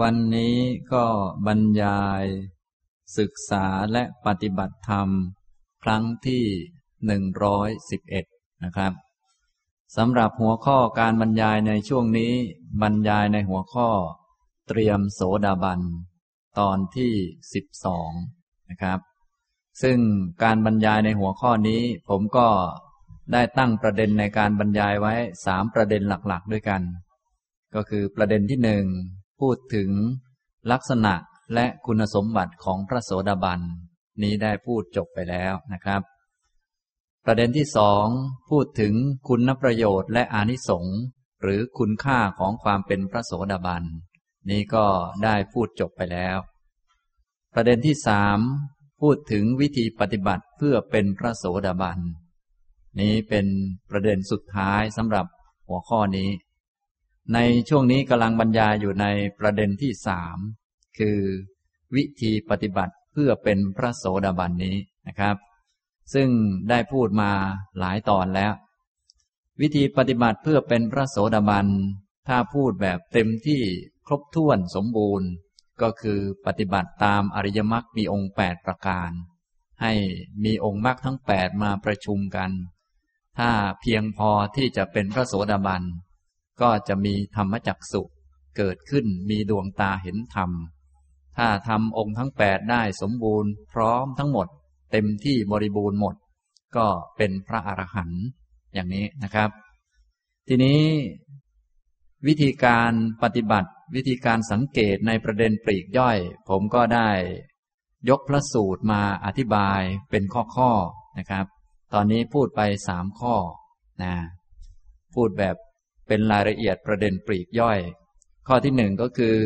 วันนี้ก็บรรยาย ศึกษาและปฏิบัติธรรม ครั้งที่หนึ่งร้อยสิบเอ็ดนะครับสำหรับหัวข้อการบรรยายในช่วงนี้ บรรยายในหัวข้อ เตรียมโสดาบัน ตอนที่สิบสองนะครับ ซึ่งการบรรยายในหัวข้อนี้ ผมก็ได้ตั้งประเด็นในการบรรยายไว้สามประเด็นหลักๆ ด้วยกัน ก็คือประเด็นที่หนึ่ง พูดถึงลักษณะและคุณสมบัติของพระโสดาบัน นี้ได้พูดจบไปแล้วนะครับ ประเด็นที่สองพูดถึงคุณประโยชน์และอานิสงส์หรือคุณค่าของความเป็นพระโสดาบัน นี้ก็ได้พูดจบไปแล้ว ประเด็นที่สามพูดถึงวิธีปฏิบัติเพื่อเป็นพระโสดาบัน นี้เป็นประเด็นสุดท้ายสำหรับหัวข้อนี้ ในช่วงนี้กำลังบรรยายอยู่ในประเด็นที่สามคือวิธีปฏิบัติเพื่อเป็นพระโสดาบันนี้นะครับ ซึ่งได้พูดมาหลายตอนแล้ว วิธีปฏิบัติเพื่อเป็นพระโสดาบันถ้าพูดแบบเต็มที่ครบถ้วนสมบูรณ์ ก็คือปฏิบัติตามอริยมรรคมีองค์แปดประการ ให้มีองค์มรรคทั้งแปดมาประชุมกัน ถ้าเพียงพอที่จะเป็นพระโสดาบัน ก็จะมีธรรมจักสุเกิดขึ้นมีดวงตาเห็นธรรม ถ้าทำองค์ทั้งแปดได้สมบูรณ์พร้อมทั้งหมด เต็มที่บริบูรณ์หมด ก็เป็นพระอรหันต์อย่างนี้นะครับ ทีนี้วิธีการปฏิบัติวิธีการสังเกตในประเด็นปลีกย่อย ผมก็ได้ยกพระสูตรมาอธิบายเป็นข้อๆนะครับ ตอนนี้พูดไปสามข้อนะพูดแบบ เป็นรายละเอียดประเด็นปลีกย่อย ข้อที่หนึ่งก็คือ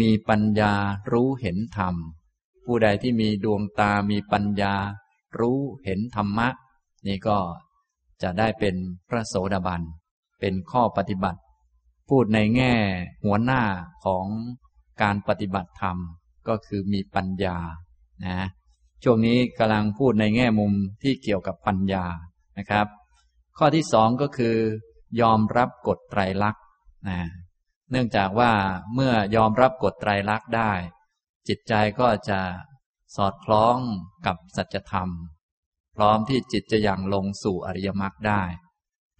มีปัญญารู้เห็นธรรม ผู้ใดที่มีดวงตามีปัญญา รู้เห็นธรรมะ นี่ก็จะได้เป็นพระโสดาบัน เป็นข้อปฏิบัติ พูดในแง่หัวหน้าของการปฏิบัติธรรมก็คือมีปัญญา นะ ช่วงนี้กำลังพูดในแง่มุมที่เกี่ยวกับปัญญา นะครับ ข้อที่สองก็คือ ยอมรับกฎไตรลักษณ์นะเนื่องจากว่าเมื่อยอมรับกฎไตรลักษณ์ได้ จิตใจก็จะสอดคล้องกับสัจธรรม พร้อมที่จิตจะยังลงสู่อริยมรรคได้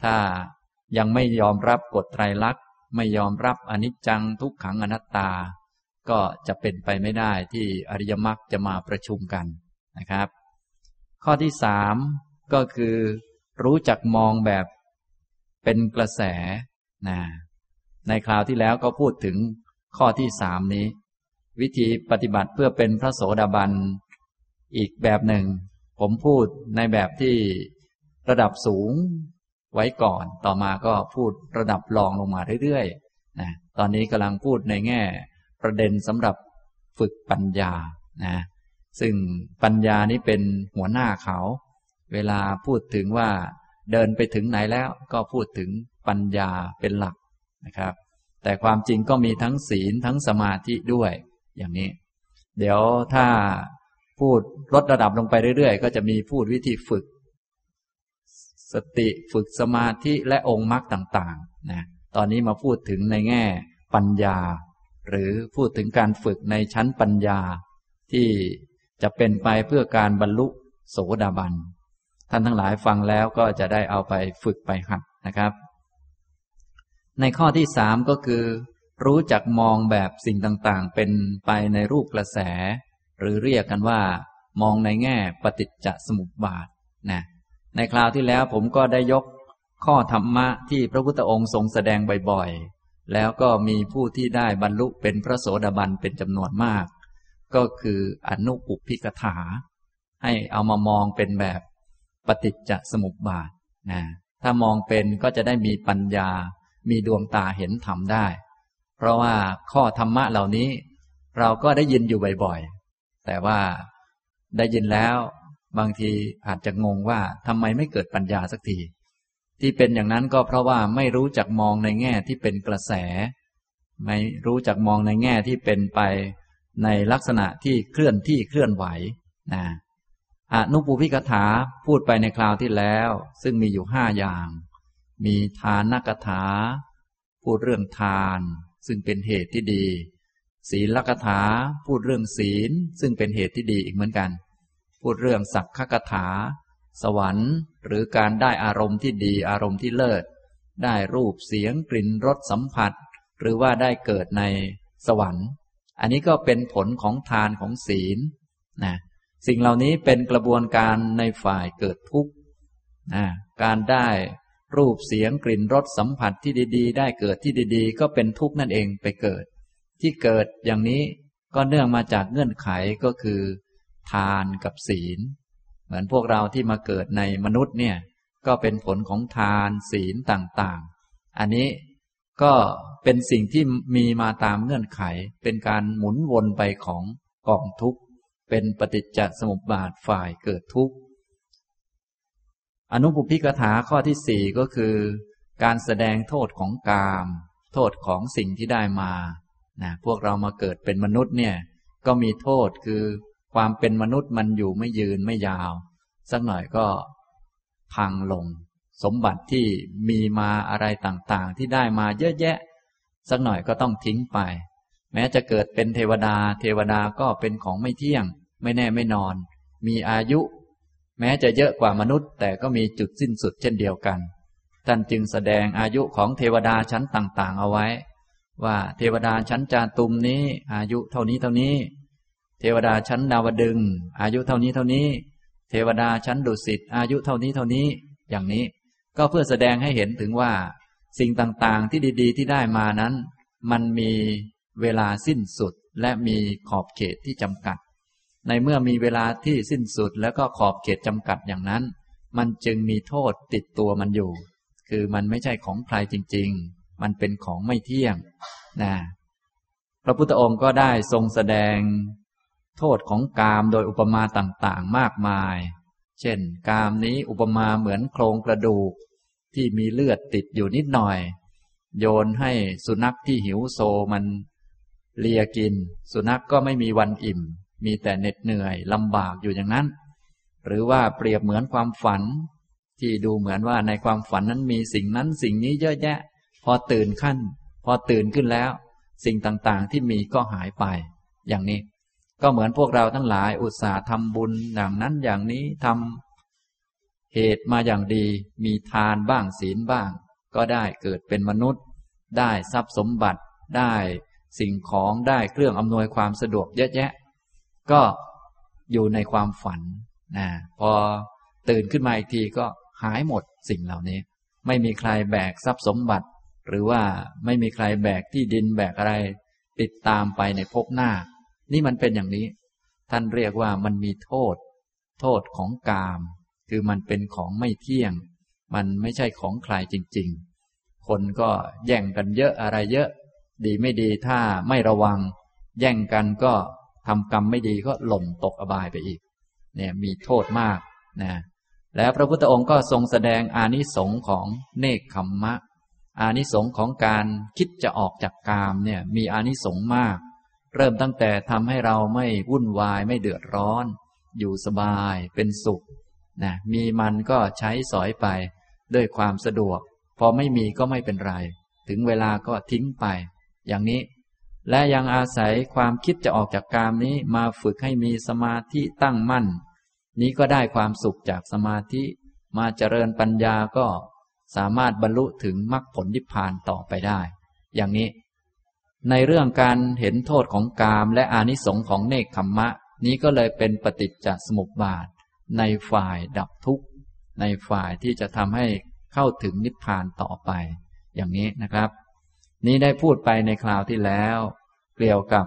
ถ้ายังไม่ยอมรับกฎไตรลักษณ์ไม่ยอมรับอนิจจังทุกขังอนัตตา ก็จะเป็นไปไม่ได้ที่อริยมรรคจะมาประชุมกันนะครับ ข้อที่สามก็คือ รู้จักมองแบบ เป็นกระแสนะในคราวที่แล้วก็พูดถึงข้อที่สามนี้ วิธีปฏิบัติเพื่อเป็นพระโสดาบันอีกแบบหนึ่ง ผมพูดในแบบที่ระดับสูงไว้ก่อน ต่อมาก็พูดระดับรองลงมาเรื่อยๆนะตอนนี้กำลังพูดในแง่ ประเด็นสำหรับฝึกปัญญานะซึ่งปัญญานี้เป็นหัวหน้าเขา เวลาพูดถึงว่า เดินไปถึงไหนแล้วก็พูดถึงปัญญาเป็นหลักนะครับ แต่ความจริงก็มีทั้งศีลทั้งสมาธิด้วย อย่างนี้ เดี๋ยวถ้าพูดลดระดับลงไปเรื่อยๆ ก็จะมีพูดวิธีฝึก สติฝึกสมาธิและองค์มรรคต่างๆนะตอนนี้มาพูดถึงในแง่ปัญญา หรือพูดถึงการฝึกในชั้นปัญญาที่จะเป็นไปเพื่อการบรรลุโสดาบัน ท่านทั้งหลายฟังแล้วก็จะได้เอาไปฝึกไปหัดนะครับ ในข้อที่สามก็คือ รู้จักมองแบบสิ่งต่างๆ เป็นไปในรูปกระแส หรือเรียกกันว่า มองในแง่ปฏิจจสมุปบาทนะในคราวที่แล้วผมก็ได้ยกข้อธรรมะที่พระพุทธองค์ทรงแสดงบ่อยๆ แล้วก็มีผู้ที่ได้บรรลุเป็นพระโสดาบันเป็นจำนวนมาก ก็คืออนุปุพิกถา ให้เอามามองเป็นแบบ ปฏิจจสมุปบาทนะถ้ามองเป็นก็จะได้มีปัญญา มีดวงตาเห็นธรรมได้ เพราะว่าข้อธรรมะเหล่านี้ เราก็ได้ยินอยู่บ่อยๆ แต่ว่าได้ยินแล้วบางทีอาจจะงงว่าทำไมไม่เกิดปัญญาสักที ที่เป็นอย่างนั้นก็เพราะว่าไม่รู้จักมองในแง่ที่เป็นกระแส ไม่รู้จักมองในแง่ที่เป็นไปในลักษณะที่เคลื่อนที่เคลื่อนไหวนะ อนุปูพิกถาพูดไปในคราวที่แล้ว ซึ่งมีอยู่ห้าอย่าง มีทานนักถา พูดเรื่องทาน ซึ่งเป็นเหตุที่ดี ศีลกถาพูดเรื่องศีล ซึ่งเป็นเหตุที่ดีอีกเหมือนกัน พูดเรื่องสักขกถา สวรรค์ หรือการได้อารมณ์ที่ดีอารมณ์ที่เลิศ ได้รูปเสียงกลิ่นรสสัมผัส หรือว่าได้เกิดในสวรรค์ อันนี้ก็เป็นผลของทานของศีลนะ สิ่งเหล่านี้เป็นกระบวนการในฝ่ายเกิดทุกข์การได้รูปเสียงกลิ่นรสสัมผัสที่ดีๆ ได้เกิดที่ดี ๆ ก็เป็นทุกข์นั่นเองไปเกิด ที่เกิดอย่างนี้ก็เนื่องมาจากเงื่อนไขก็คือ ทานกับศีล เหมือนพวกเราที่มาเกิดในมนุษย์เนี่ยก็เป็นผลของทานศีลต่างๆ อันนี้ก็เป็นสิ่งที่มีมาตามเงื่อนไข เป็นการหมุนวนไปของกองทุกข์ เป็นปฏิจจสมุปบาทฝ่ายเกิดทุกข์อนุปุพิกถาข้อที่สี่ก็คือ การแสดงโทษของกาม โทษของสิ่งที่ได้มานะพวกเรามาเกิดเป็นมนุษย์เนี่ยก็มีโทษคือความเป็นมนุษย์มันอยู่ไม่ยืนไม่ยาว สักหน่อยก็พังลง สมบัติที่มีมาอะไรต่างๆ ที่ได้มาเยอะแยะ สักหน่อยก็ต้องทิ้งไป แม้จะเกิดเป็นเทวดา เทวดาก็เป็นของไม่เที่ยง ไม่แน่ไม่นอน มีอายุ แม้จะเยอะกว่ามนุษย์ แต่ก็มีจุดสิ้นสุดเช่นเดียวกัน ท่านจึงแสดงอายุของเทวดาชั้นต่างๆ เอาไว้ ว่าเทวดาชั้นจาตุมนี้ อายุเท่านี้เท่านี้ เทวดาชั้นดาวดึง อายุเท่านี้เท่านี้ เทวดาชั้นดุสิตอายุเท่านี้เท่านี้ อย่างนี้ ก็เพื่อแสดงให้เห็นถึงว่า สิ่งต่างๆที่ดี ๆ ที่ได้มานั้น มันมี เวลาสิ้นสุดและมีขอบเขตที่จำกัด ในเมื่อมีเวลาที่สิ้นสุดแล้วก็ขอบเขตจำกัดอย่างนั้น มันจึงมีโทษติดตัวมันอยู่ คือมันไม่ใช่ของใครจริง ๆ มันเป็นของไม่เที่ยงนะพระพุทธองค์ก็ได้ทรงแสดง โทษของกามโดยอุปมาต่างๆ มากมาย เช่น กามนี้อุปมาเหมือนโครงกระดูกที่มีเลือดติดอยู่นิดหน่อย โยนให้สุนัขที่หิวโซมัน เลียกิน สุนัขกก็ไม่มีวันอิ่ม มีแต่เหน็ดเหนื่อยลำบากอยู่อย่างนั้น หรือว่าเปรียบเหมือนความฝัน ที่ดูเหมือนว่าในความฝันนั้นมีสิ่งนั้นสิ่งนี้เยอะแยะ พอตื่นขั้น พอตื่นขึ้นแล้ว สิ่งต่างๆที่มีก็หายไป อย่างนี้ ก็เหมือนพวกเราทั้งหลายอุตส่าห์ทำบุญอย่างนั้นอย่างนี้ทำเหตุมาอย่างดี มีทานบ้างศีลบ้าง ก็ได้เกิดเป็นมนุษย์ ได้ทรัพย์สมบัติได้ สิ่งของได้เครื่องอำนวยความสะดวกเยอะแยะ ก็อยู่ในความฝันนะพอตื่นขึ้นมาอีกทีก็หายหมดสิ่งเหล่านี้ ไม่มีใครแบกทรัพย์สมบัติ หรือว่าไม่มีใครแบกที่ดินแบกอะไร ติดตามไปในภพหน้า นี่มันเป็นอย่างนี้ ท่านเรียกว่ามันมีโทษ โทษของกาม คือมันเป็นของไม่เที่ยง มันไม่ใช่ของใครจริง ๆ คนก็แย่งกันเยอะอะไรเยอะ ดีไม่ดีถ้าไม่ระวัง แย่งกันก็ทำกรรมไม่ดีก็หล่นตกอบายไปอีก เนี่ยมีโทษมากนะแล้วพระพุทธองค์ก็ทรงแสดงอานิสงค์ของเนคขมมะ อานิสงค์ของการคิดจะออกจากกามเนี่ยมีอานิสงค์มาก เริ่มตั้งแต่ทำให้เราไม่วุ่นวายไม่เดือดร้อน อยู่สบายเป็นสุขนะมีมันก็ใช้สอยไปด้วยความสะดวก พอไม่มีก็ไม่เป็นไร ถึงเวลาก็ทิ้งไป อย่างนี้ และยังอาศัยความคิดจะออกจากกามนี้มาฝึกให้มีสมาธิตั้งมั่น นี้ก็ได้ความสุขจากสมาธิ มาเจริญปัญญาก็สามารถบรรลุถึงมรรคผลนิพพานต่อไปได้ อย่างนี้ ในเรื่องการเห็นโทษของกามและอานิสงค์ของเนคขมมะ นี้ก็เลยเป็นปฏิจจสมุปบาท ในฝ่ายดับทุกข์ในฝ่ายที่จะทำให้เข้าถึงนิพพานต่อไป อย่างนี้นะครับ นี้ได้พูดไปในคราวที่แล้ว เกี่ยวกับ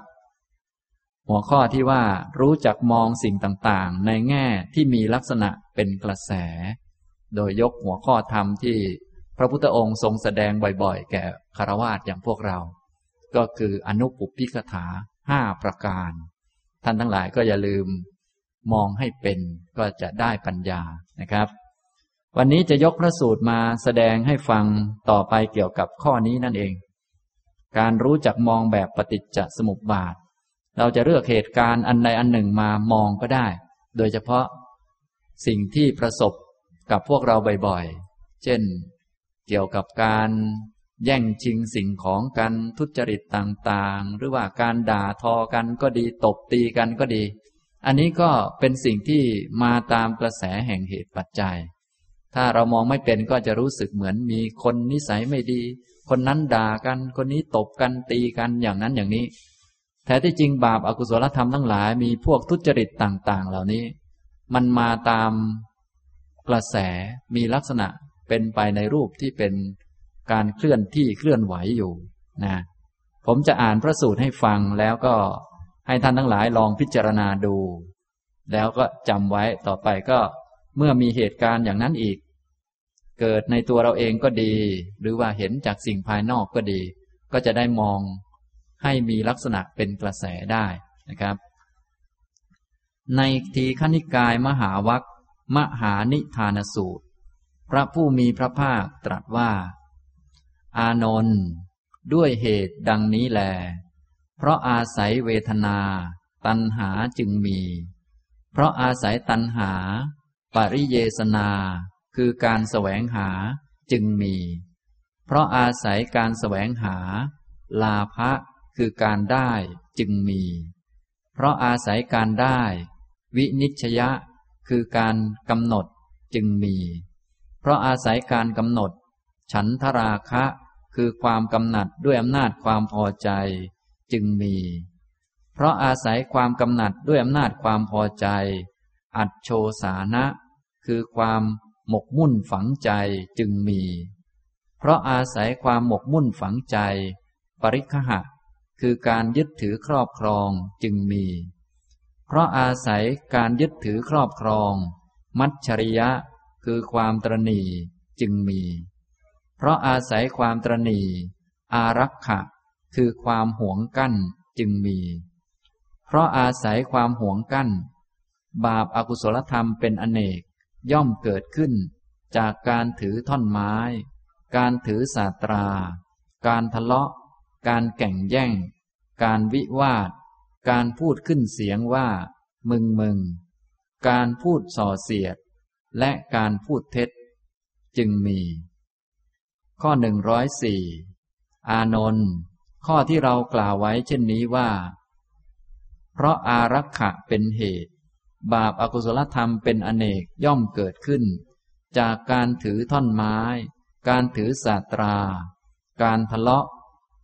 หัวข้อที่ว่ารู้จักมองสิ่งต่างๆ ในแง่ที่มีลักษณะเป็นกระแส โดยยกหัวข้อธรรมที่พระพุทธองค์ทรงแสดงบ่อยๆ แก่คารวาสอย่างพวกเรา ก็คืออนุปุพิกถาห้าประการ ท่านทั้งหลายก็อย่าลืม มองให้เป็นก็จะได้ปัญญานะครับ วันนี้จะยกพระสูตรมาแสดงให้ฟังต่อไปเกี่ยวกับข้อนี้นั่นเอง การรู้จักมองแบบปฏิจจสมุปบาท เราจะเลือกเหตุการณ์อันใดอันหนึ่งมามองก็ได้ โดยเฉพาะสิ่งที่ประสบกับพวกเราบ่อยๆ เช่น เกี่ยวกับการแย่งชิงสิ่งของกันทุจริตต่างๆ หรือว่าการด่าทอกันก็ดีตบตีกันก็ดี อันนี้ก็เป็นสิ่งที่มาตามกระแสแห่งเหตุปัจจัย ถ้าเรามองไม่เป็นก็จะรู้สึกเหมือนมีคนนิสัยไม่ดี คนนั้นด่ากัน คนนี้ตบกันตีกันอย่างนั้นอย่างนี้ แท้ที่จริงบาปอากุศลธรรมทั้งหลายมีพวกทุจริตต่าง ๆ เหล่านี้ มันมาตามกระแสมีลักษณะเป็นไปในรูปที่เป็นการเคลื่อนที่เคลื่อนไหวอยู่นะผมจะอ่านพระสูตรให้ฟังแล้วก็ให้ท่านทั้งหลายลองพิจารณาดู แล้วก็จำไว้ต่อไปก็เมื่อมีเหตุการณ์อย่างนั้นอีก เกิดในตัวเราเองก็ดี หรือว่าเห็นจากสิ่งภายนอกก็ดี ก็จะได้มองให้มีลักษณะเป็นกระแสได้นะครับ ในทีขณิกายมหาวัคมหานิทานสูตร พระผู้มีพระภาคตรัสว่า อานนท์ด้วยเหตุดังนี้แล เพราะอาศัยเวทนา ตัณหาจึงมี เพราะอาศัยตัณหา ปริเยสนา คือการแสวงหาจึงมี เพราะอาศัยการแสวงหา ลาภะคือการได้จึงมี เพราะอาศัยการได้ วินิชยะ คือการกำหนดจึงมี เพราะอาศัยการกำหนด ฉันทราคะ คือความกำหนัดด้วยอำนาจความพอใจจึงมี เพราะอาศัยความกำหนัดด้วยอำนาจความพอใจ อัดโชสานะ คือความ หมกมุ่นฝังใจจึงมี เพราะอาศัยความหมกมุ่นฝังใจ ปริคหะ คือการยึดถือครอบครองจึงมี เพราะอาศัยการยึดถือครอบครอง มัจฉริยะ คือความตรณีจึงมี เพราะอาศัยความตรณีอารักขะ คือความหวงกั้นจึงมี เพราะอาศัยความหวงกั้น บาปอากุศลธรรมเป็นอเนก ย่อมเกิดขึ้น จากการถือท่อนไม้ การถือศาตรา การทะเลาะ การแก่งแย่ง การวิวาท การพูดขึ้นเสียงว่า มึงมึง การพูดส่อเสียด และการพูดเท็จ จึงมี ข้อหนึ่งร้อยสี่อานนท์ข้อที่เรากล่าวไว้เช่นนี้ว่า เพราะอารักขะเป็นเหตุ บาปอากุศลธรรมเป็นอเนกย่อมเกิดขึ้น จากการถือท่อนไม้ การถือศาตรา การทะเลาะ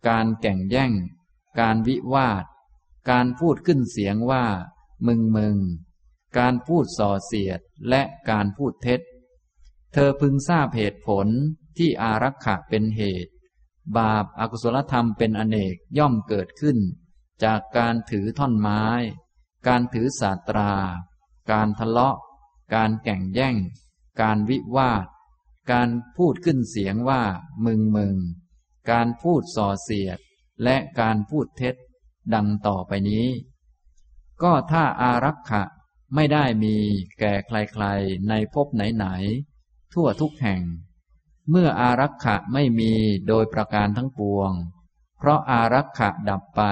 การแก่งแย่ง การวิวาท การพูดขึ้นเสียงว่า มึงมึง การพูดส่อเสียดและการพูดเท็จ เธอพึงทราบเหตุผลที่อารักขะเป็นเหตุ บาปอากุศลธรรมเป็นอเนกย่อมเกิดขึ้น จากการถือท่อนไม้ การถือศาตรา การทะเลาะ การแก่งแย่ง การวิวาท การพูดขึ้นเสียงว่า มึงมึง การพูดส่อเสียด และการพูดเท็จ ดังต่อไปนี้ ก็ถ้าอารักขะไม่ได้มีแก่ใครๆ ในภพไหนๆ ทั่วทุกแห่ง เมื่ออารักขะไม่มีโดยประการทั้งปวง เพราะอารักขะดับไป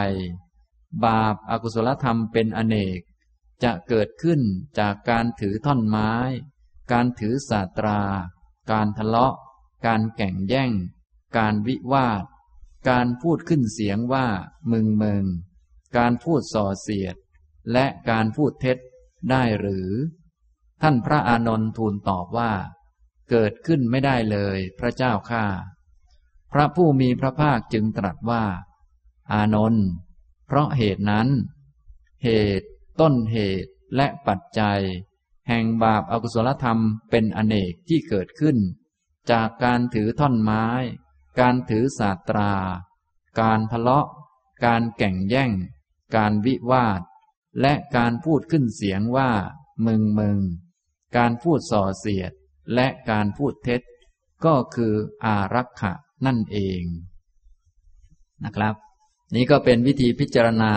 บาปอากุศลธรรมเป็นอเนก จะเกิดขึ้นจากการถือท่อนไม้ การถือศาตรา การทะเลาะ การแก่งแย่ง การวิวาท การพูดขึ้นเสียงว่า มึงมึง การพูดส่อเสียด และการพูดเท็จได้หรือ ท่านพระอานนท์ทูลตอบว่า เกิดขึ้นไม่ได้เลยพระเจ้าข้าพระผู้มีพระภาคจึงตรัสว่า อานนท์เพราะเหตุนั้น เหตุ ต้นเหตุและปัจจัย แห่งบาปอากุศลธรรมเป็นอเนกที่เกิดขึ้น จากการถือท่อนไม้ การถือศาตรา การทะเลาะ การแก่งแย่ง การวิวาท และการพูดขึ้นเสียงว่า มึงมึง การพูดส่อเสียด และการพูดเท็จ ก็คืออารักขะนั่นเองนะครับ นี่ก็เป็นวิธีพิจารณา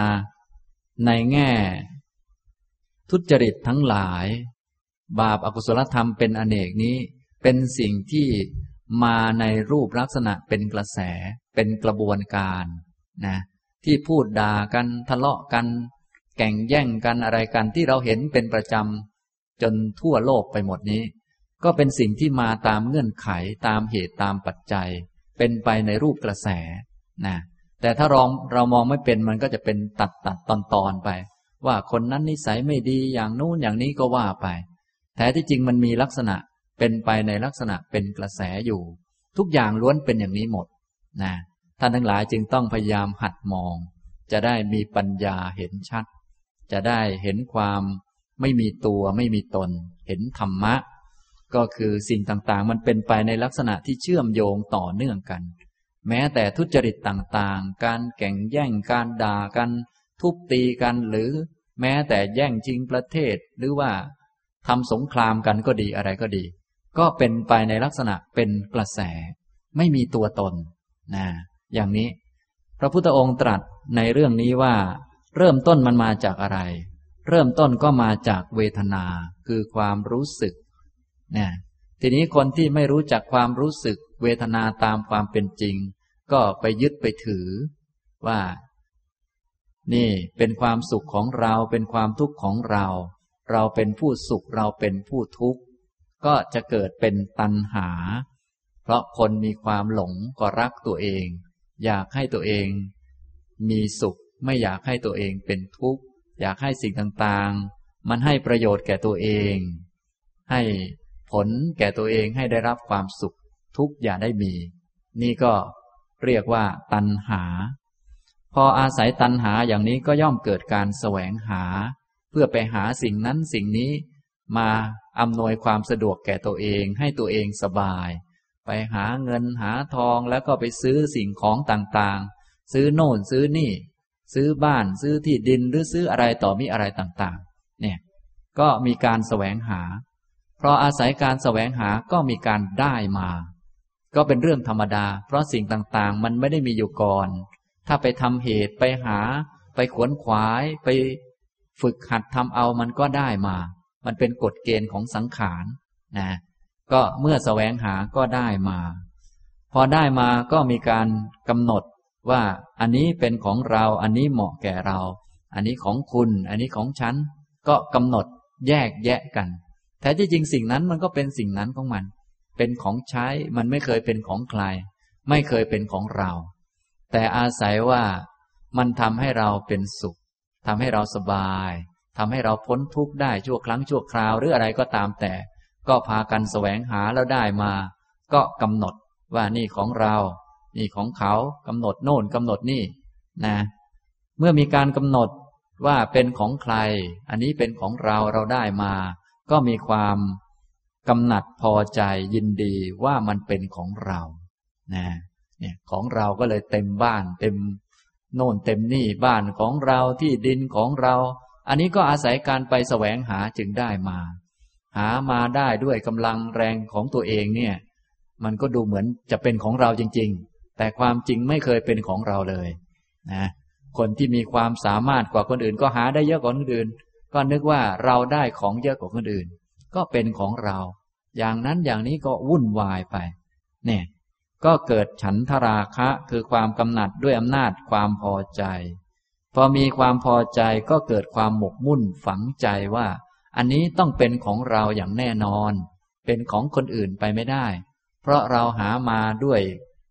ในแง่ ทุจริตทั้งหลาย บาปอากุศลธรรมเป็นอเนกนี้ เป็นสิ่งที่มาในรูปลักษณะเป็นกระแส เป็นกระบวนการนะที่พูดด่ากันทะเลาะกัน แก่งแย่งกันอะไรกันที่เราเห็นเป็นประจำจนทั่วโลกไปหมดนี้ ก็เป็นสิ่งที่มาตามเงื่อนไขตามเหตุตามปัจจัย เป็นไปในรูปกระแสนะแต่ถ้าเราเรามองไม่เป็นมันก็จะเป็นตัดตัดตอนตอนไป ว่าคนนั้นนิสัยไม่ดีอย่างนู้นอย่างนี้ก็ว่าไปแท้ที่จริงมันมีลักษณะเป็นไปในลักษณะเป็นกระแสอยู่ ทุกอย่างล้วนเป็นอย่างนี้หมดนะท่านทั้งหลายจึงต้องพยายามหัดมอง จะได้มีปัญญาเห็นชัด จะได้เห็นความไม่มีตัวไม่มีตน เห็นธรรมะ ก็คือสิ่งต่างๆ มันเป็นไปในลักษณะที่เชื่อมโยงต่อเนื่องกัน แม้แต่ทุจริตต่างๆ การแข่งแย่งการด่ากัน ทุบตีกันหรือ แม้แต่แย่งชิงประเทศหรือว่าทำสงครามกันก็ดีอะไรก็ดี ก็เป็นไปในลักษณะเป็นกระแส ไม่มีตัวตนนะอย่างนี้ พระพุทธองค์ตรัสในเรื่องนี้ว่า เริ่มต้นมันมาจากอะไร เริ่มต้นก็มาจากเวทนาคือความรู้สึกเนี่ยทีนี้คนที่ไม่รู้จักความรู้สึก เวทนาตามความเป็นจริง ก็ไปยึดไปถือ ว่า นี่เป็นความสุขของเราเป็นความทุกข์ของเรา เราเป็นผู้สุขเราเป็นผู้ทุกข์ ก็จะเกิดเป็นตัณหา เพราะคนมีความหลงก็รักตัวเอง อยากให้ตัวเอง มีสุขไม่อยากให้ตัวเองเป็นทุกข์ อยากให้สิ่งต่างๆ มันให้ประโยชน์แก่ตัวเอง ให้ผลแก่ตัวเองให้ได้รับความสุขทุกอย่าได้มี นี่ก็เรียกว่าตัณหา พออาศัยตัณหาอย่างนี้ก็ย่อมเกิดการแสวงหา เพื่อไปหาสิ่งนั้นสิ่งนี้ มาอำนวยความสะดวกแก่ตัวเองให้ตัวเองสบาย ไปหาเงินหาทองแล้วก็ไปซื้อสิ่งของต่างๆ ซื้อโน่นซื้อนี่ ซื้อบ้านซื้อที่ดินหรือซื้ออะไรต่อมีอะไรต่างๆ เนี่ย ก็มีการแสวงหา เพราะอาศัยการแสวงหาก็มีการได้มา ก็เป็นเรื่องธรรมดา เพราะสิ่งต่างๆ มันไม่ได้มีอยู่ก่อน ถ้าไปทำเหตุไปหา ไปขวนขวาย ไปฝึกหัดทำเอามันก็ได้มา มันเป็นกฎเกณฑ์ของสังขารนะ ก็เมื่อสแสวงหาก็ได้มา พอได้มาก็มีการกำหนดว่าอันนี้เป็นของเรา อันนี้เหมาะแก่เรา อันนี้ของคุณ อันนี้ของฉัน ก็กำหนดแยกแยะกัน แท้ที่จริงสิ่งนั้นมันก็เป็นสิ่งนั้นของมัน เป็นของใช้ มันไม่เคยเป็นของใคร ไม่เคยเป็นของเรา แต่อาศัยว่ามันทำให้เราเป็นสุขทำให้เราสบายทำให้เราพ้นทุกข์ได้ชั่วครั้งชั่วคราวหรืออะไรก็ตามแต่ ก็พากันแสวงหาแล้วได้มา ก็กำหนดว่านี่ของเรา นี่ของเขากำหนดโน่นกำหนดนี่นะ เมื่อมีการกำหนดว่าเป็นของใคร อันนี้เป็นของเราเราได้มา ก็มีความกำหนัดพอใจยินดีว่ามันเป็นของเรา นะ เนี่ยของเราก็เลยเต็มบ้าน เต็มโน่นเต็มนี่บ้านของเราที่ดินของเรา อันนี้ก็อาศัยการไปแสวงหาจึงได้มา หามาได้ด้วยกำลังแรงของตัวเองเนี่ย มันก็ดูเหมือนจะเป็นของเราจริง ๆ แต่ความจริงไม่เคยเป็นของเราเลยนะคนที่มีความสามารถกว่าคนอื่น ก็หาได้เยอะกว่าคนอื่น ก็นึกว่าเราได้ของเยอะกว่าคนอื่น ก็เป็นของเรา อย่างนั้นอย่างนี้ก็วุ่นวายไป เนี่ย ก็เกิดฉันทราคะคือความกำหนัดด้วยอำนาจความพอใจ พอมีความพอใจก็เกิดความหมกมุ่นฝังใจว่า อันนี้ต้องเป็นของเราอย่างแน่นอน เป็นของคนอื่นไปไม่ได้ เพราะเราหามาด้วย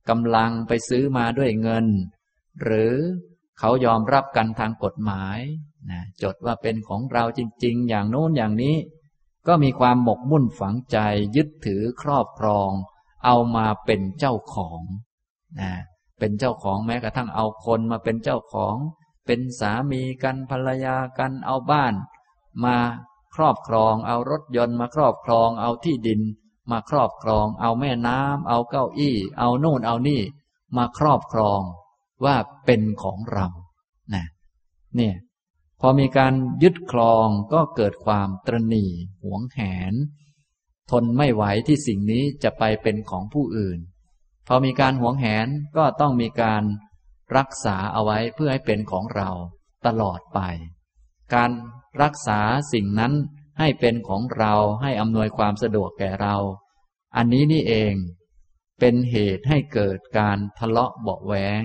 กำลังไปซื้อมาด้วยเงิน หรือเขายอมรับกันทางกฎหมายนะจดว่าเป็นของเราจริง ๆ อย่างโน้นอย่างนี้ ก็มีความหมกมุ่นฝังใจยึดถือครอบครอง เอามาเป็นเจ้าของนะเป็นเจ้าของแม้กระทั่งเอาคนมาเป็นเจ้าของ เป็นสามีกันภรรยากันเอาบ้าน มาครอบครอง เอารถยนต์มาครอบครอง เอาที่ดิน มาครอบครอง เอาแม่น้ำเอาเก้าอี้ เอาโน่นเอานี่ มาครอบครองว่าเป็นของเรานะเนี่ยพอมีการยึดครองก็เกิดความตรณีหวงแหน ทนไม่ไหวที่สิ่งนี้จะไปเป็นของผู้อื่น พอมีการหวงแหนก็ต้องมีการรักษาเอาไว้เพื่อให้เป็นของเราตลอดไป การรักษาสิ่งนั้นให้เป็นของเราให้อำนวยความสะดวกแก่เรา อันนี้นี่เอง เป็นเหตุให้เกิดการทะเลาะเบาแหวง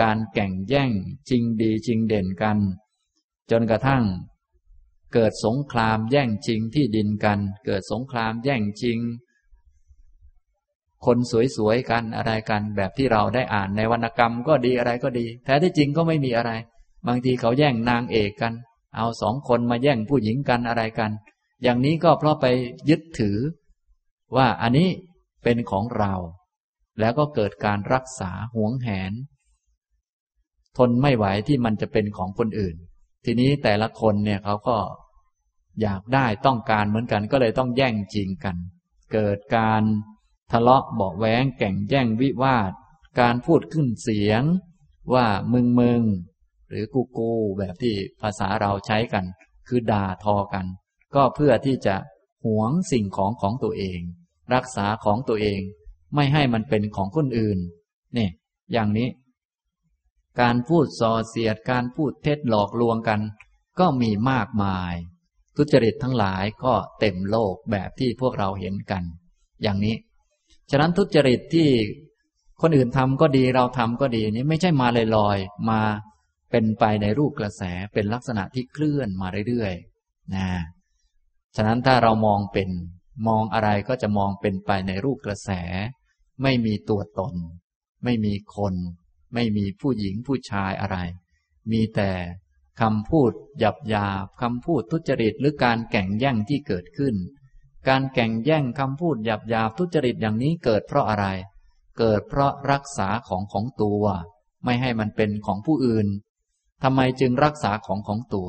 การแก่งแย่ง จริงดีจริงเด่นกัน จนกระทั่ง เกิดสงครามแย่งชิงที่ดินกัน เกิดสงครามแย่งชิง คนสวยๆกันอะไรกันแบบที่เราได้อ่านในวรรณกรรมก็ดีอะไรก็ดีแท้ที่จริงก็ไม่มีอะไร บางทีเขาแย่งนางเอกกัน เอาสองคนมาแย่งผู้หญิงกันอะไรกัน อย่างนี้ก็เพราะไปยึดถือ ว่าอันนี้เป็นของเรา แล้วก็เกิดการรักษาหวงแหน ทนไม่ไหวที่มันจะเป็นของคนอื่น ทีนี้แต่ละคนเนี่ยเขาก็อยากได้ต้องการเหมือนกัน ก็เลยต้องแย่งจริงกัน เกิดการทะเลาะเบาแวงแก่งแย่งวิวาท การพูดขึ้นเสียง ว่ามึงมึงหรือกูกูแบบที่ภาษาเราใช้กัน คือด่าทอกัน ก็เพื่อที่จะหวงสิ่งของของตัวเอง รักษาของตัวเอง ไม่ให้มันเป็นของคนอื่น นี่ อย่างนี้ การพูดส่อเสียดการพูดเท็จหลอกลวงกัน ก็มีมากมาย ทุจริตทั้งหลายก็เต็มโลกแบบที่พวกเราเห็นกัน อย่างนี้ ฉะนั้นทุจริตที่คนอื่นทำก็ดีเราทำก็ดีนี้ไม่ใช่มาลอยๆมาเป็นไปในรูปกระแสเป็นลักษณะที่เคลื่อนมาเรื่อยๆนะฉะนั้นถ้าเรามองเป็นมองอะไรก็จะมองเป็นไปในรูปกระแส ไม่มีตัวตน ไม่มีคน ไม่มีผู้หญิงผู้ชายอะไร มีแต่คำพูดหยาบหยาบคำพูดทุจริตหรือการแข่งแย่งที่เกิดขึ้น การแข่งแย่งคำพูดหยาบหยาบทุจริตอย่างนี้เกิดเพราะอะไร เกิดเพราะรักษาของของตัว ไม่ให้มันเป็นของผู้อื่นทำไมจึงรักษาของของตัว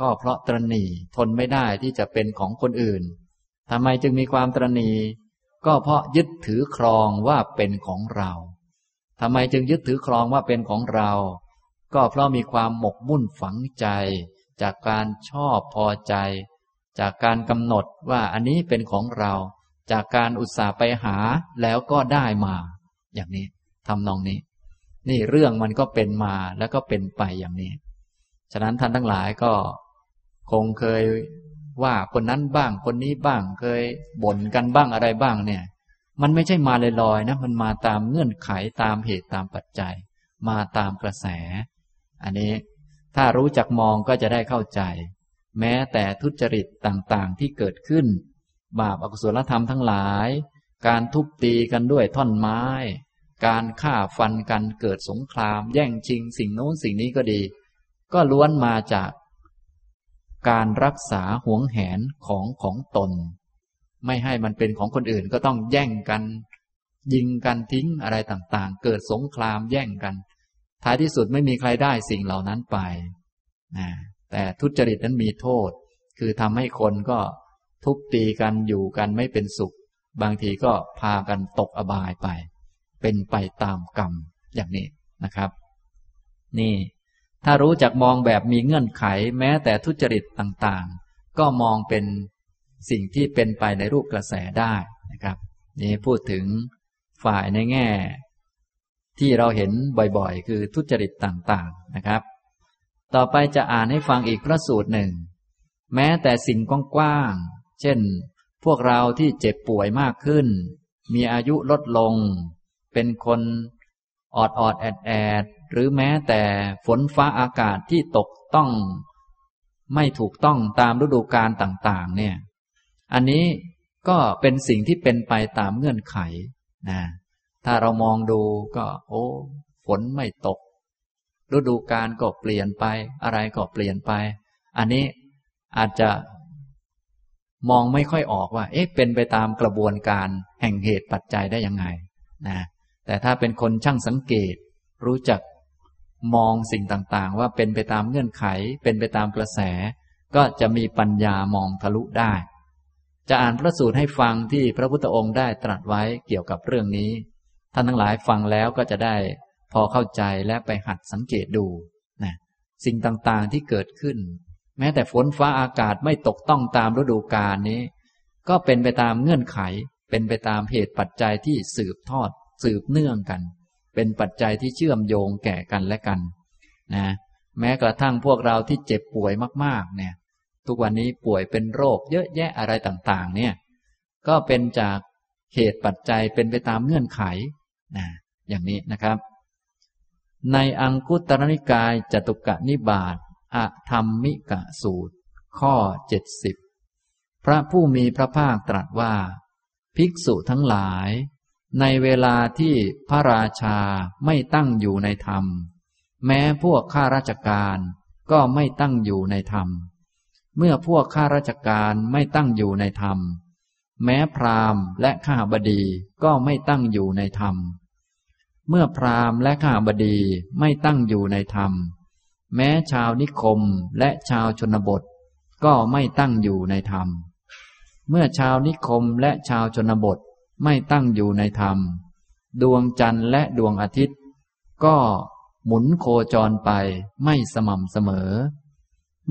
ก็เพราะตรณีทนไม่ได้ที่จะเป็นของคนอื่นทำไมจึงมีความตรณีก็เพราะยึดถือครองว่าเป็นของเรา ทำไมจึงยึดถือครองว่าเป็นของเรา ก็เพราะมีความหมกมุ่นฝังใจ จากการชอบพอใจ จากการกำหนดว่าอันนี้เป็นของเรา จากการอุตส่าห์ไปหาแล้วก็ได้มา อย่างนี้ทำนองนี้ นี่เรื่องมันก็เป็นมาแล้วก็เป็นไปอย่างนี้ ฉะนั้นท่านทั้งหลายก็ คงเคยว่าคนนั้นบ้างคนนี้บ้างเคยบ่นกันบ้างอะไรบ้างเนี่ย มันไม่ใช่มาลอยๆนะ มันมาตามเงื่อนไขตามเหตุตามปัจจัย มาตามกระแส อันนี้ถ้ารู้จักมองก็จะได้เข้าใจ แม้แต่ทุจริตต่างๆที่เกิดขึ้น บาปอกุศลธรรมทั้งหลาย การทุบตีกันด้วยท่อนไม้ การฆ่าฟันกันเกิดสงคราม แย่งชิงสิ่งโน้นสิ่งนี้ก็ดี ก็ล้วนมาจาก การรักษาห่วงแหนของของตน ไม่ให้มันเป็นของคนอื่นก็ต้องแย่งกัน ยิงกันทิ้งอะไรต่างๆ เกิดสงครามแย่งกัน ท้ายที่สุดไม่มีใครได้สิ่งเหล่านั้นไปนะแต่ทุจริตนั้นมีโทษ คือทำให้คนก็ทุบตีกันอยู่กันไม่เป็นสุข บางทีก็พากันตกอบายไป เป็นไปตามกรรมอย่างนี้นะครับ นี่ ถ้ารู้จักมองแบบมีเงื่อนไขแม้แต่ทุจริตต่างๆ ก็มองเป็น สิ่งที่เป็นไปในรูปกระแสได้นะครับ นี่พูดถึงฝ่ายในแง่ ที่เราเห็นบ่อยๆ คือทุจริตต่างๆนะครับ ต่อไปจะอ่านให้ฟังอีกพระสูตรหนึ่ง แม้แต่สิ่งกว้างๆเช่น พวกเราที่เจ็บป่วยมากขึ้น มีอายุลดลง เป็นคนออดออดแอดแอดหรือแม้แต่ฝนฟ้าอากาศที่ตกต้อง ไม่ถูกต้องตามฤดูกาลต่าง ๆ เนี่ย อันนี้ก็เป็นสิ่งที่เป็นไปตามเงื่อนไขนะถ้าเรามองดูก็ โอ้ฝนไม่ตก ฤดูกาลก็เปลี่ยนไป อะไรก็เปลี่ยนไป อันนี้อาจจะมองไม่ค่อยออกว่า เอ๊ะเป็นไปตามกระบวนการแห่งเหตุปัจจัยได้ยังไงนะแต่ถ้าเป็นคนช่างสังเกต รู้จักมองสิ่งต่างๆ ว่าเป็นไปตามเงื่อนไข เป็นไปตามกระแส ก็จะมีปัญญามองทะลุได้ จะอ่านพระสูตรให้ฟังที่พระพุทธองค์ได้ตรัสไว้เกี่ยวกับเรื่องนี้ ท่านทั้งหลายฟังแล้วก็จะได้พอเข้าใจและไปหัดสังเกตดูนะสิ่งต่างๆที่เกิดขึ้น แม้แต่ฝนฟ้าอากาศไม่ตกต้องตามฤดูกาลนี้ ก็เป็นไปตามเงื่อนไข เป็นไปตามเหตุปัจจัยที่สืบทอด สืบเนื่องกัน เป็นปัจจัยที่เชื่อมโยงแก่กันและกันนะแม้กระทั่งพวกเราที่เจ็บป่วยมาก ๆ เนี่ย ทุกวันนี้ป่วยเป็นโรคเยอะแยะอะไรต่าง ๆ เนี่ย ก็เป็นจากเหตุปัจจัยเป็นไปตามเงื่อนไขนะอย่างนี้นะครับ ในอังคุตรนิกายจตุกะนิบาตอะธรรมิกะสูตร ข้อเจ็ดสิบพระผู้มีพระภาคตรัสว่า ภิกษุทั้งหลาย ในเวลาที่พระราชาไม่ตั้งอยู่ในธรรม แม้พวกข้าราชการก็ไม่ตั้งอยู่ในธรรม เมื่อพวกข้าราชการไม่ตั้งอยู่ในธรรม แม้พราหมณ์และข้าบดีก็ไม่ตั้งอยู่ในธรรม เมื่อพราหมณ์และข้าบดีไม่ตั้งอยู่ในธรรม แม้ชาวนิคมและชาวชนบท ก็ไม่ตั้งอยู่ในธรรม เมื่อชาวนิคมและชาวชนบทไม่ตั้งอยู่ในธรรม ดวงจันทร์และดวงอาทิตย์ ก็หมุนโคจรไปไม่สม่ำเสมอ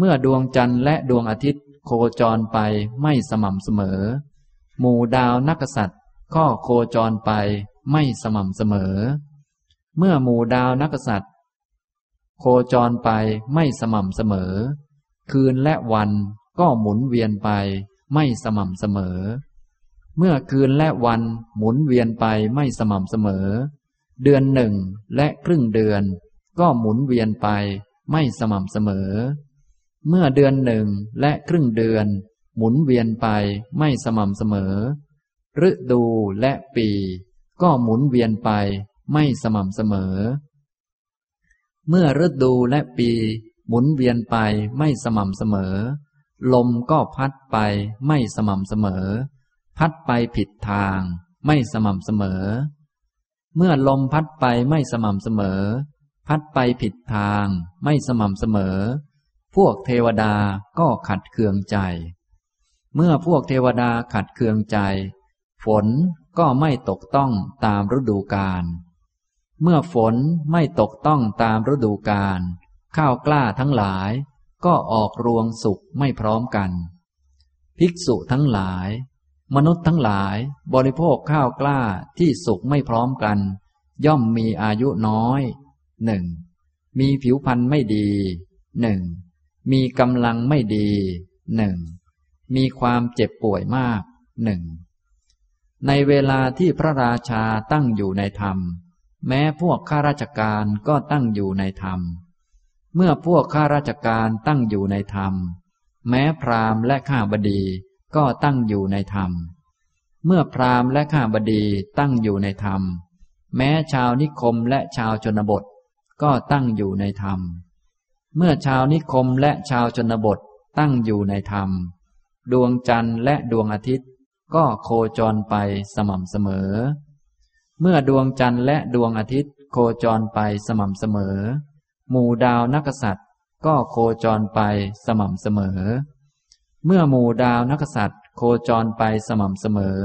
เมื่อดวงจันทร์และดวงอาทิตย์โคจรไปไม่สม่ำเสมอ หมู่ดาวนักษัตริย์ก็โคจรไปไม่สม่ำเสมอ เมื่อหมู่ดาวนักษัตริย์โคจรไปไม่สม่ำเสมอ คืนและวันก็หมุนเวียนไปไม่สม่ำเสมอ เมื่อคืนและวันหมุนเวียนไปไม่สม่ำเสมอ เดือนหนึ่งและครึ่งเดือน ก็หมุนเวียนไปไม่สม่ำเสมอ เมื่อเดือนหนึ่งและครึ่งเดือน หมุนเวียนไปไม่สม่ำเสมอ ฤดูและปี ก็หมุนเวียนไปไม่สม่ำเสมอ เมื่อฤดูและปีหมุนเวียนไปไม่สม่ำเสมอ ลมก็พัดไปไม่สม่ำเสมอ พัดไปผิดทาง ไม่สม่ำเสมอ เมื่อลมพัดไปไม่สม่ำเสมอ พัดไปผิดทาง ไม่สม่ำเสมอ วกเทวดาก็ขัดเคืองใจ เมื่อพวกเทวดาขัดเคืองใจ ฝนก็ไม่ตกต้องตามฤดูกาล เมื่อฝนไม่ตกต้องตามฤดูกาลข้าวกล้าทั้งหลายก็ออกรวงสุกไม่พร้อมกัน ภิกษุทั้งหลาย มนุษย์ทั้งหลายบริโภคข้าวกล้าที่สุกไม่พร้อมกัน ย่อมมีอายุน้อยหนึ่งมีผิวพรรณไม่ดีหนึ่ง มีกำลังไม่ดีหนึ่งมีความเจ็บป่วยมากหนึ่งในเวลาที่พระราชาตั้งอยู่ในธรรม แม้พวกข้าราชการก็ตั้งอยู่ในธรรม เมื่อพวกข้าราชการตั้งอยู่ในธรรม แม้พราหมณ์และข้าบดีก็ตั้งอยู่ในธรรม เมื่อพราหมณ์และข้าบดีตั้งอยู่ในธรรม แม้ชาวนิคมและชาวชนบทก็ตั้งอยู่ในธรรม เมื่อชาวนิคมและชาวชนบทตั้งอยู่ในธรรม ดวงจันทร์และดวงอาทิตย์ ก็โคจรไปสม่ำเสมอ เมื่อดวงจันทร์และดวงอาทิตย์ โคจรไปสม่ำเสมอ หมู่ดาวนักษัตริย์ ก็โคจรไปสม่ำเสมอ เมื่อหมู่ดาวนักษัตริย์ โคจรไปสม่ำเสมอ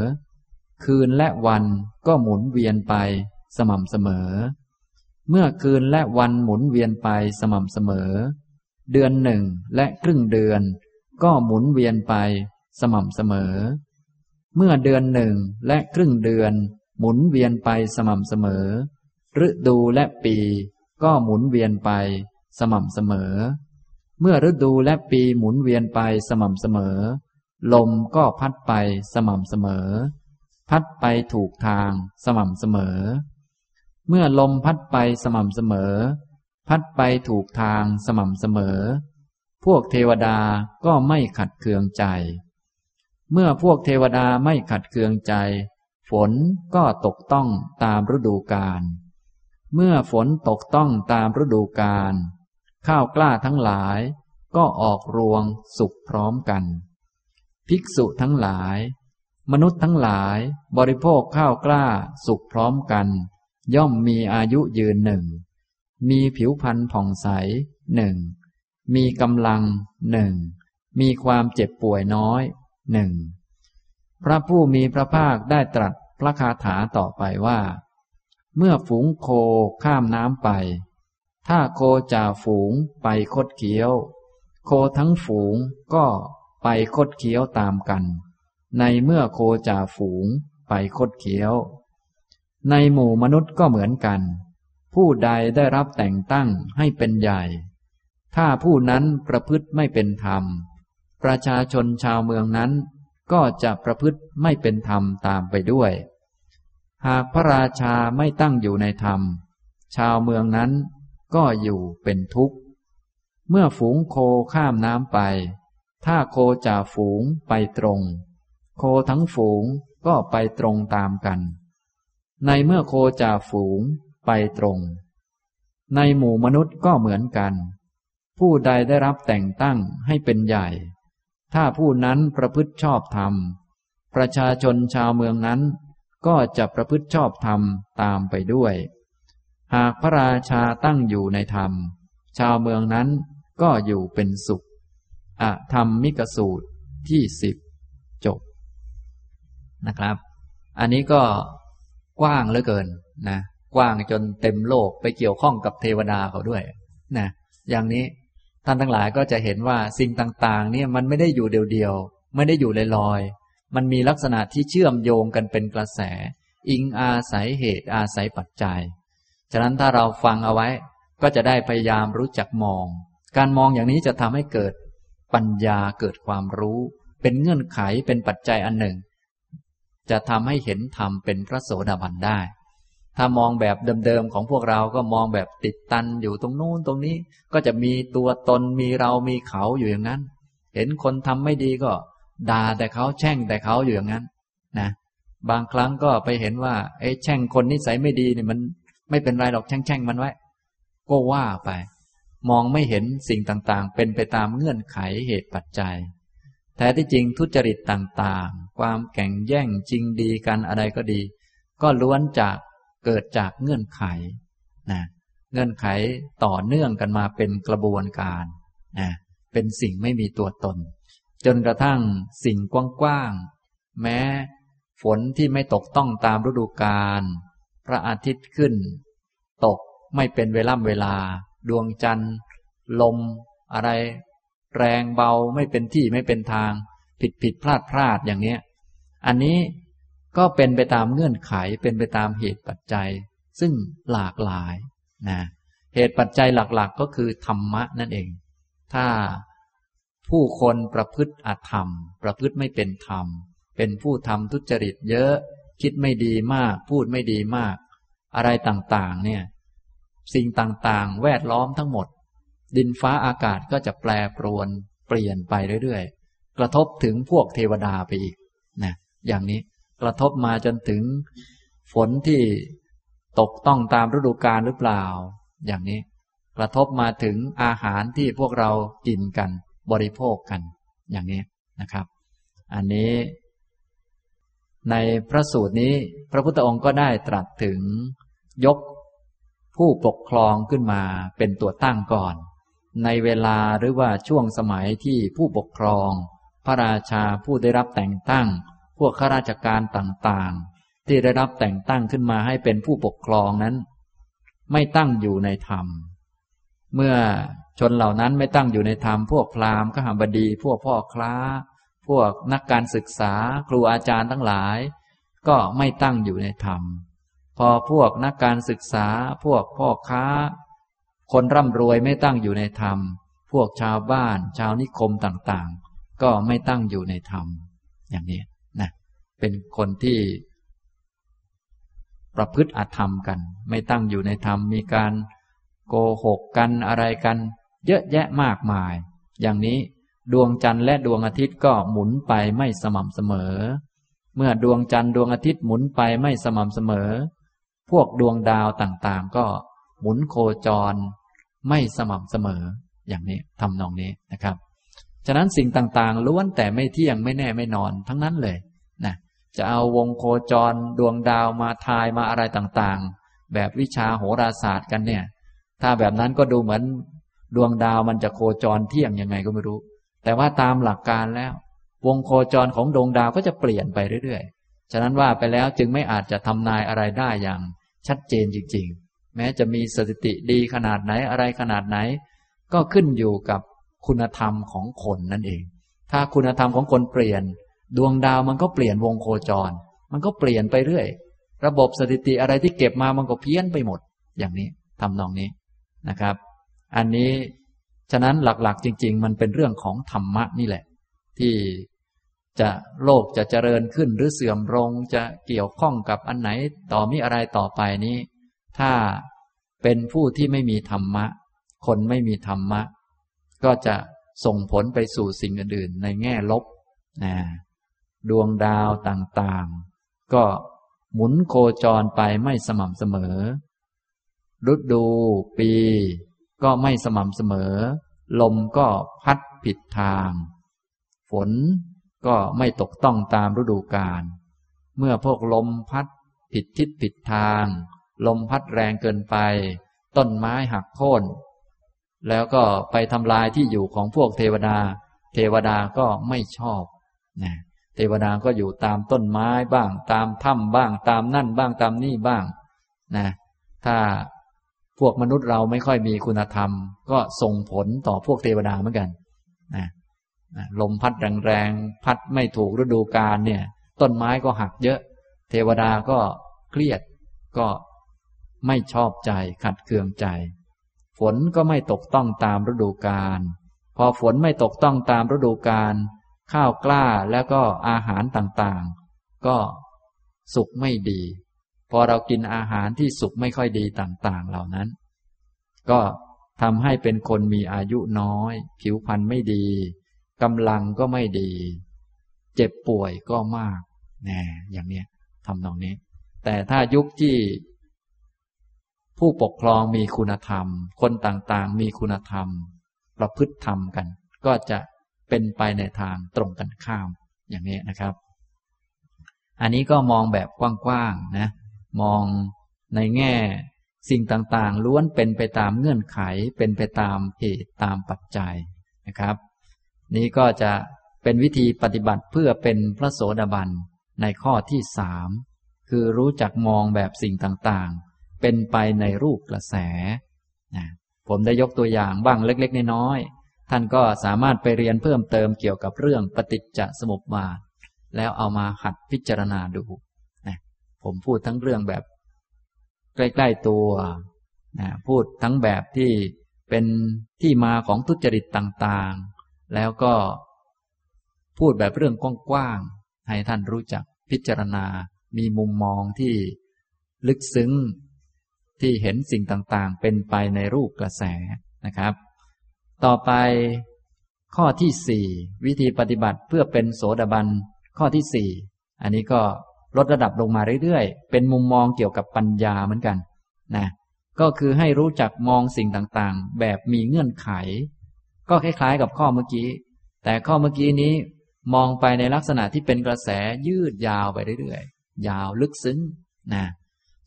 คืนและวันก็หมุนเวียนไปสม่ำเสมอ เมื่อคืนและวันหมุนเวียนไปสม่ำเสมอ เดือนหนึ่งและครึ่งเดือน ก็หมุนเวียนไปสม่ำเสมอ เมื่อเดือนหนึ่งและครึ่งเดือน หมุนเวียนไปสม่ำเสมอ ฤดูและปี ก็หมุนเวียนไปสม่ำเสมอ เมื่อฤดูและปีหมุนเวียนไปสม่ำเสมอ ลมก็พัดไปสม่ำเสมอ พัดไปถูกทางสม่ำเสมอ เมื่อลมพัดไปสม่ำเสมอ พัดไปถูกทางสม่ำเสมอ พวกเทวดาก็ไม่ขัดเคืองใจ เมื่อพวกเทวดาไม่ขัดเคืองใจ ฝนก็ตกต้องตามฤดูกาล เมื่อฝนตกต้องตามฤดูกาล ข้าวกล้าทั้งหลายก็ออกรวงสุกพร้อมกัน ภิกษุทั้งหลาย มนุษย์ทั้งหลายบริโภคข้าวกล้าสุกพร้อมกัน ย่อมมีอายุยืนหนึ่ง มีผิวพรรณผ่องใสหนึ่ง มีกำลังหนึ่ง มีความเจ็บป่วยน้อยหนึ่ง พระผู้มีพระภาคได้ตรัสพระคาถาต่อไปว่า เมื่อฝูงโคข้ามน้ำไป ถ้าโคจ่าฝูงไปคดเคี้ยว โคทั้งฝูงก็ไปคดเคี้ยวตามกัน ในเมื่อโคจ่าฝูงไปคดเคี้ยว ในหมู่มนุษย์ก็เหมือนกัน ผู้ใดได้รับแต่งตั้งให้เป็นใหญ่ ถ้าผู้นั้นประพฤติไม่เป็นธรรม ประชาชนชาวเมืองนั้นก็จะประพฤติไม่เป็นธรรมตามไปด้วย หากพระราชาไม่ตั้งอยู่ในธรรม ชาวเมืองนั้นก็อยู่เป็นทุกข์ เมื่อฝูงโคข้ามน้ำไป ถ้าโคจ่าฝูงไปตรง โคทั้งฝูงก็ไปตรงตามกัน ในเมื่อโคจ่าฝูงไปตรง ในหมู่มนุษย์ก็เหมือนกัน ผู้ใดได้รับแต่งตั้งให้เป็นใหญ่ ถ้าผู้นั้นประพฤติชอบธรรม ประชาชนชาวเมืองนั้น ก็จะประพฤติชอบธรรมตามไปด้วย หากพระราชาตั้งอยู่ในธรรม ชาวเมืองนั้นก็อยู่เป็นสุขอะธรรมมิกสูตรที่สิบจบนะครับ อันนี้ก็ กว้างเหลือเกินนะกว้างจนเต็มโลกไปเกี่ยวข้องกับเทวดาเขาด้วยนะอย่างนี้ท่านทั้งหลายก็จะเห็นว่าสิ่งต่าง ๆ เนี่ยมันไม่ได้อยู่เดียวๆไม่ได้อยู่ลอยๆมันมีลักษณะที่เชื่อมโยงกันเป็นกระแส อิงอาศัยเหตุอาศัยปัจจัย ฉะนั้นถ้าเราฟังเอาไว้ก็จะได้พยายามรู้จักมอง การมองอย่างนี้จะทำให้เกิดปัญญาเกิดความรู้ เป็นเงื่อนไขเป็นปัจจัยอันหนึ่ง จะทำให้เห็นธรรมเป็นพระโสดาบันได้ ถ้ามองแบบเดิมๆของพวกเราก็มองแบบติดตันอยู่ตรงนู้นตรงนี้ ก็จะมีตัวตนมีเรามีเขาอยู่อย่างนั้น เห็นคนทำไม่ดีก็ด่าแต่เขาแช่งแต่เขาอยู่อย่างนั้น นะ บางครั้งก็ไปเห็นว่าไอ้แช่งคนนิสัยไม่ดีเนี่ยมัน ไม่เป็นไรหรอกแช่งแช่งมันไว้ ก็ว่าไป มองไม่เห็นสิ่งต่างๆ เป็นไปตามเงื่อนไขเหตุปัจจัย แท้ที่จริงทุจริตต่างๆ ความแข่งแย่งจริงดีกันอะไรก็ดี ก็ล้วนจากเกิดจากเงื่อนไขนะเงื่อนไขต่อเนื่องกันมาเป็นกระบวนการนะเป็นสิ่งไม่มีตัวตน จนกระทั่งสิ่งกว้างๆแม้ฝนที่ไม่ตกต้องตามฤดูกาลพระอาทิตย์ขึ้น ตกไม่เป็นเวล่ำเวลา ดวงจันทร์ ลมอะไร แรงเบาไม่เป็นที่ไม่เป็นทาง ผิดผิดพลาดพลาดอย่างเนี้ย อันนี้ก็เป็นไปตามเงื่อนไขเป็นไปตามเหตุปัจจัย ซึ่งหลากหลายนะเหตุปัจจัยหลักๆก็คือธรรมะนั่นเอง ถ้าผู้คนประพฤติอธรรม ประพฤติไม่เป็นธรรม เป็นผู้ทำทุจริตเยอะ คิดไม่ดีมาก พูดไม่ดีมาก อะไรต่างๆ เนี่ย สิ่งต่างๆ แวดล้อมทั้งหมด ดินฟ้าอากาศก็จะแปรปรวนเปลี่ยนไปเรื่อยๆ กระทบถึงพวกเทวดาไปอีกนะ อย่างนี้ กระทบมาจนถึงฝนที่ตกต้องตามฤดูกาลหรือเปล่า อย่างนี้ กระทบมาถึงอาหารที่พวกเรากินกันบริโภคกัน อย่างนี้นะครับ อันนี้ ในพระสูตรนี้ พระพุทธองค์ก็ได้ตรัสถึงยกผู้ปกครองขึ้นมาเป็นตัวตั้งก่อน ในเวลาหรือว่าช่วงสมัยที่ผู้ปกครอง พระราชาผู้ได้รับแต่งตั้ง พวกข้าราชการต่างๆ ที่ได้รับแต่งตั้งขึ้นมาให้เป็นผู้ปกครองนั้น ไม่ตั้งอยู่ในธรรม เมื่อชนเหล่านั้นไม่ตั้งอยู่ในธรรม พวกพราหมณ์ขหบดี พวกพ่อคล้า พวกนักการศึกษา ครูอาจารย์ทั้งหลาย ก็ไม่ตั้งอยู่ในธรรม พอพวกนักการศึกษา พวกพ่อค้า คนร่ำรวยไม่ตั้งอยู่ในธรรม พวกชาวบ้าน ชาวนิคมต่างๆ ก็ไม่ตั้งอยู่ในธรรม อย่างนี้ เป็นคนที่ ประพฤติอธรรมกัน ไม่ตั้งอยู่ในธรรมมีการโกหกกันอะไรกัน เยอะแยะมากมาย อย่างนี้ดวงจันทร์และดวงอาทิตย์ก็หมุนไปไม่สม่ำเสมอ เมื่อดวงจันทร์ดวงอาทิตย์หมุนไปไม่สม่ำเสมอ พวกดวงดาวต่างๆ ก็หมุนโคจร ไม่สม่ำเสมอ อย่างนี้ทำนองนี้นะครับ ฉะนั้นสิ่งต่างๆล้วนแต่ไม่เที่ยงไม่แน่ไม่นอนทั้งนั้นเลย จะเอาวงโคจรดวงดาวมาทายมาอะไรต่างๆ แบบวิชาโหราศาสตร์กันเนี่ย ถ้าแบบนั้นก็ดูเหมือนดวงดาวมันจะโคจรเที่ยงยังไงก็ไม่รู้ แต่ว่าตามหลักการแล้ว วงโคจรของดวงดาวก็จะเปลี่ยนไปเรื่อยๆ ฉะนั้นว่าไปแล้วจึงไม่อาจจะทำนายอะไรได้อย่างชัดเจนจริง ๆ แม้จะมีสถิติดีขนาดไหนอะไรขนาดไหน ก็ขึ้นอยู่กับคุณธรรมของคนนั่นเอง ถ้าคุณธรรมของคนเปลี่ยน ดวงดาวมันก็เปลี่ยนวงโคจร มันก็เปลี่ยนไปเรื่อย ระบบสถิติอะไรที่เก็บมามันก็เพี้ยนไปหมด อย่างนี้ทำนองนี้นะครับ อันนี้ฉะนั้นหลักๆ จริง ๆ มันเป็นเรื่องของธรรมะนี่แหละ ที่จะโลกจะเจริญขึ้นหรือเสื่อมลงจะเกี่ยวข้องกับอันไหนต่อมีอะไรต่อไปนี้ ถ้าเป็นผู้ที่ไม่มีธรรมะ คนไม่มีธรรมะ ก็จะส่งผลไปสู่สิ่งอื่นในแง่ลบนะ ดวงดาวต่างๆ ก็หมุนโคจรไปไม่สม่ำเสมอฤดูปี ก็ไม่สม่ำเสมอ ลมก็พัดผิดทาง ฝนก็ไม่ตกต้องตามฤดูกาล เมื่อพวกลมพัดผิดทิศผิดทาง ลมพัดแรงเกินไป ต้นไม้หักโค่น แล้วก็ไปทำลายที่อยู่ของพวกเทวดา เทวดาก็ไม่ชอบนะ เทวดาก็อยู่ตามต้นไม้บ้าง ตามถ้ำบ้าง ตามนั่นบ้างตามนี่บ้างนะถ้าพวกมนุษย์เราไม่ค่อยมีคุณธรรม ก็ส่งผลต่อพวกเทวดาเหมือนกันนะลมพัดแรงๆพัดไม่ถูกฤดูกาลเนี่ย ต้นไม้ก็หักเยอะ เทวดาก็เครียดก็ไม่ชอบใจขัดเคืองใจ ฝนก็ไม่ตกต้องตามฤดูกาลพอฝนไม่ตกต้องตามฤดูกาล ข้าวกล้าแล้วก็อาหารต่างๆ ก็สุกไม่ดี พอเรากินอาหารที่สุกไม่ค่อยดีต่าง ๆ เหล่านั้น ก็ทำให้เป็นคนมีอายุน้อย ผิวพรรณไม่ดีกำลังก็ไม่ดี เจ็บป่วยก็มากแน่อย่างเนี้ยทำนองนี้ แต่ถ้ายุคที่ ผู้ปกครองมีคุณธรรม คนต่างๆ มีคุณธรรม ประพฤติธรรมกัน ก็จะ เป็นไปในทางตรงกันข้าม อย่างนี้นะครับ อันนี้ก็มองแบบกว้างๆนะ มองในแง่สิ่งต่างๆ ล้วนเป็นไปตามเงื่อนไข เป็นไปตามเหตุตามปัจจัยนะครับ นี้ก็จะเป็นวิธีปฏิบัติเพื่อเป็นพระโสดาบันในข้อที่สามคือรู้จักมองแบบสิ่งต่างๆ เป็นไปในรูปกระแสนะผมได้ยกตัวอย่างบ้างเล็ก ๆ น้อยๆ ท่านก็สามารถไปเรียนเพิ่มเติมเกี่ยวกับเรื่องปฏิจจสมุปบาท แล้วเอามาหัดพิจารณาดูนะผมพูดทั้งเรื่องแบบ ใกล้ๆตัวนะพูดทั้งแบบที่เป็นที่มาของทุจริตต่างๆ แล้วก็พูดแบบเรื่องกว้างๆ ให้ท่านรู้จักพิจารณา มีมุมมองที่ลึกซึ้ง ที่เห็นสิ่งต่างๆ เป็นไปในรูปกระแสนะครับ ต่อไป ข้อที่สี่วิธีปฏิบัติเพื่อเป็นโสดาบันข้อที่สี่อันนี้ก็ลดระดับลงมาเรื่อยๆ เป็นมุมมองเกี่ยวกับปัญญาเหมือนกันนะก็คือให้รู้จักมองสิ่งต่างๆ แบบมีเงื่อนไข ก็คล้ายๆ กับข้อเมื่อกี้ แต่ข้อเมื่อกี้นี้มองไปในลักษณะที่เป็นกระแสยืดยาวไปเรื่อยๆ ยาวลึกซึ้งนะ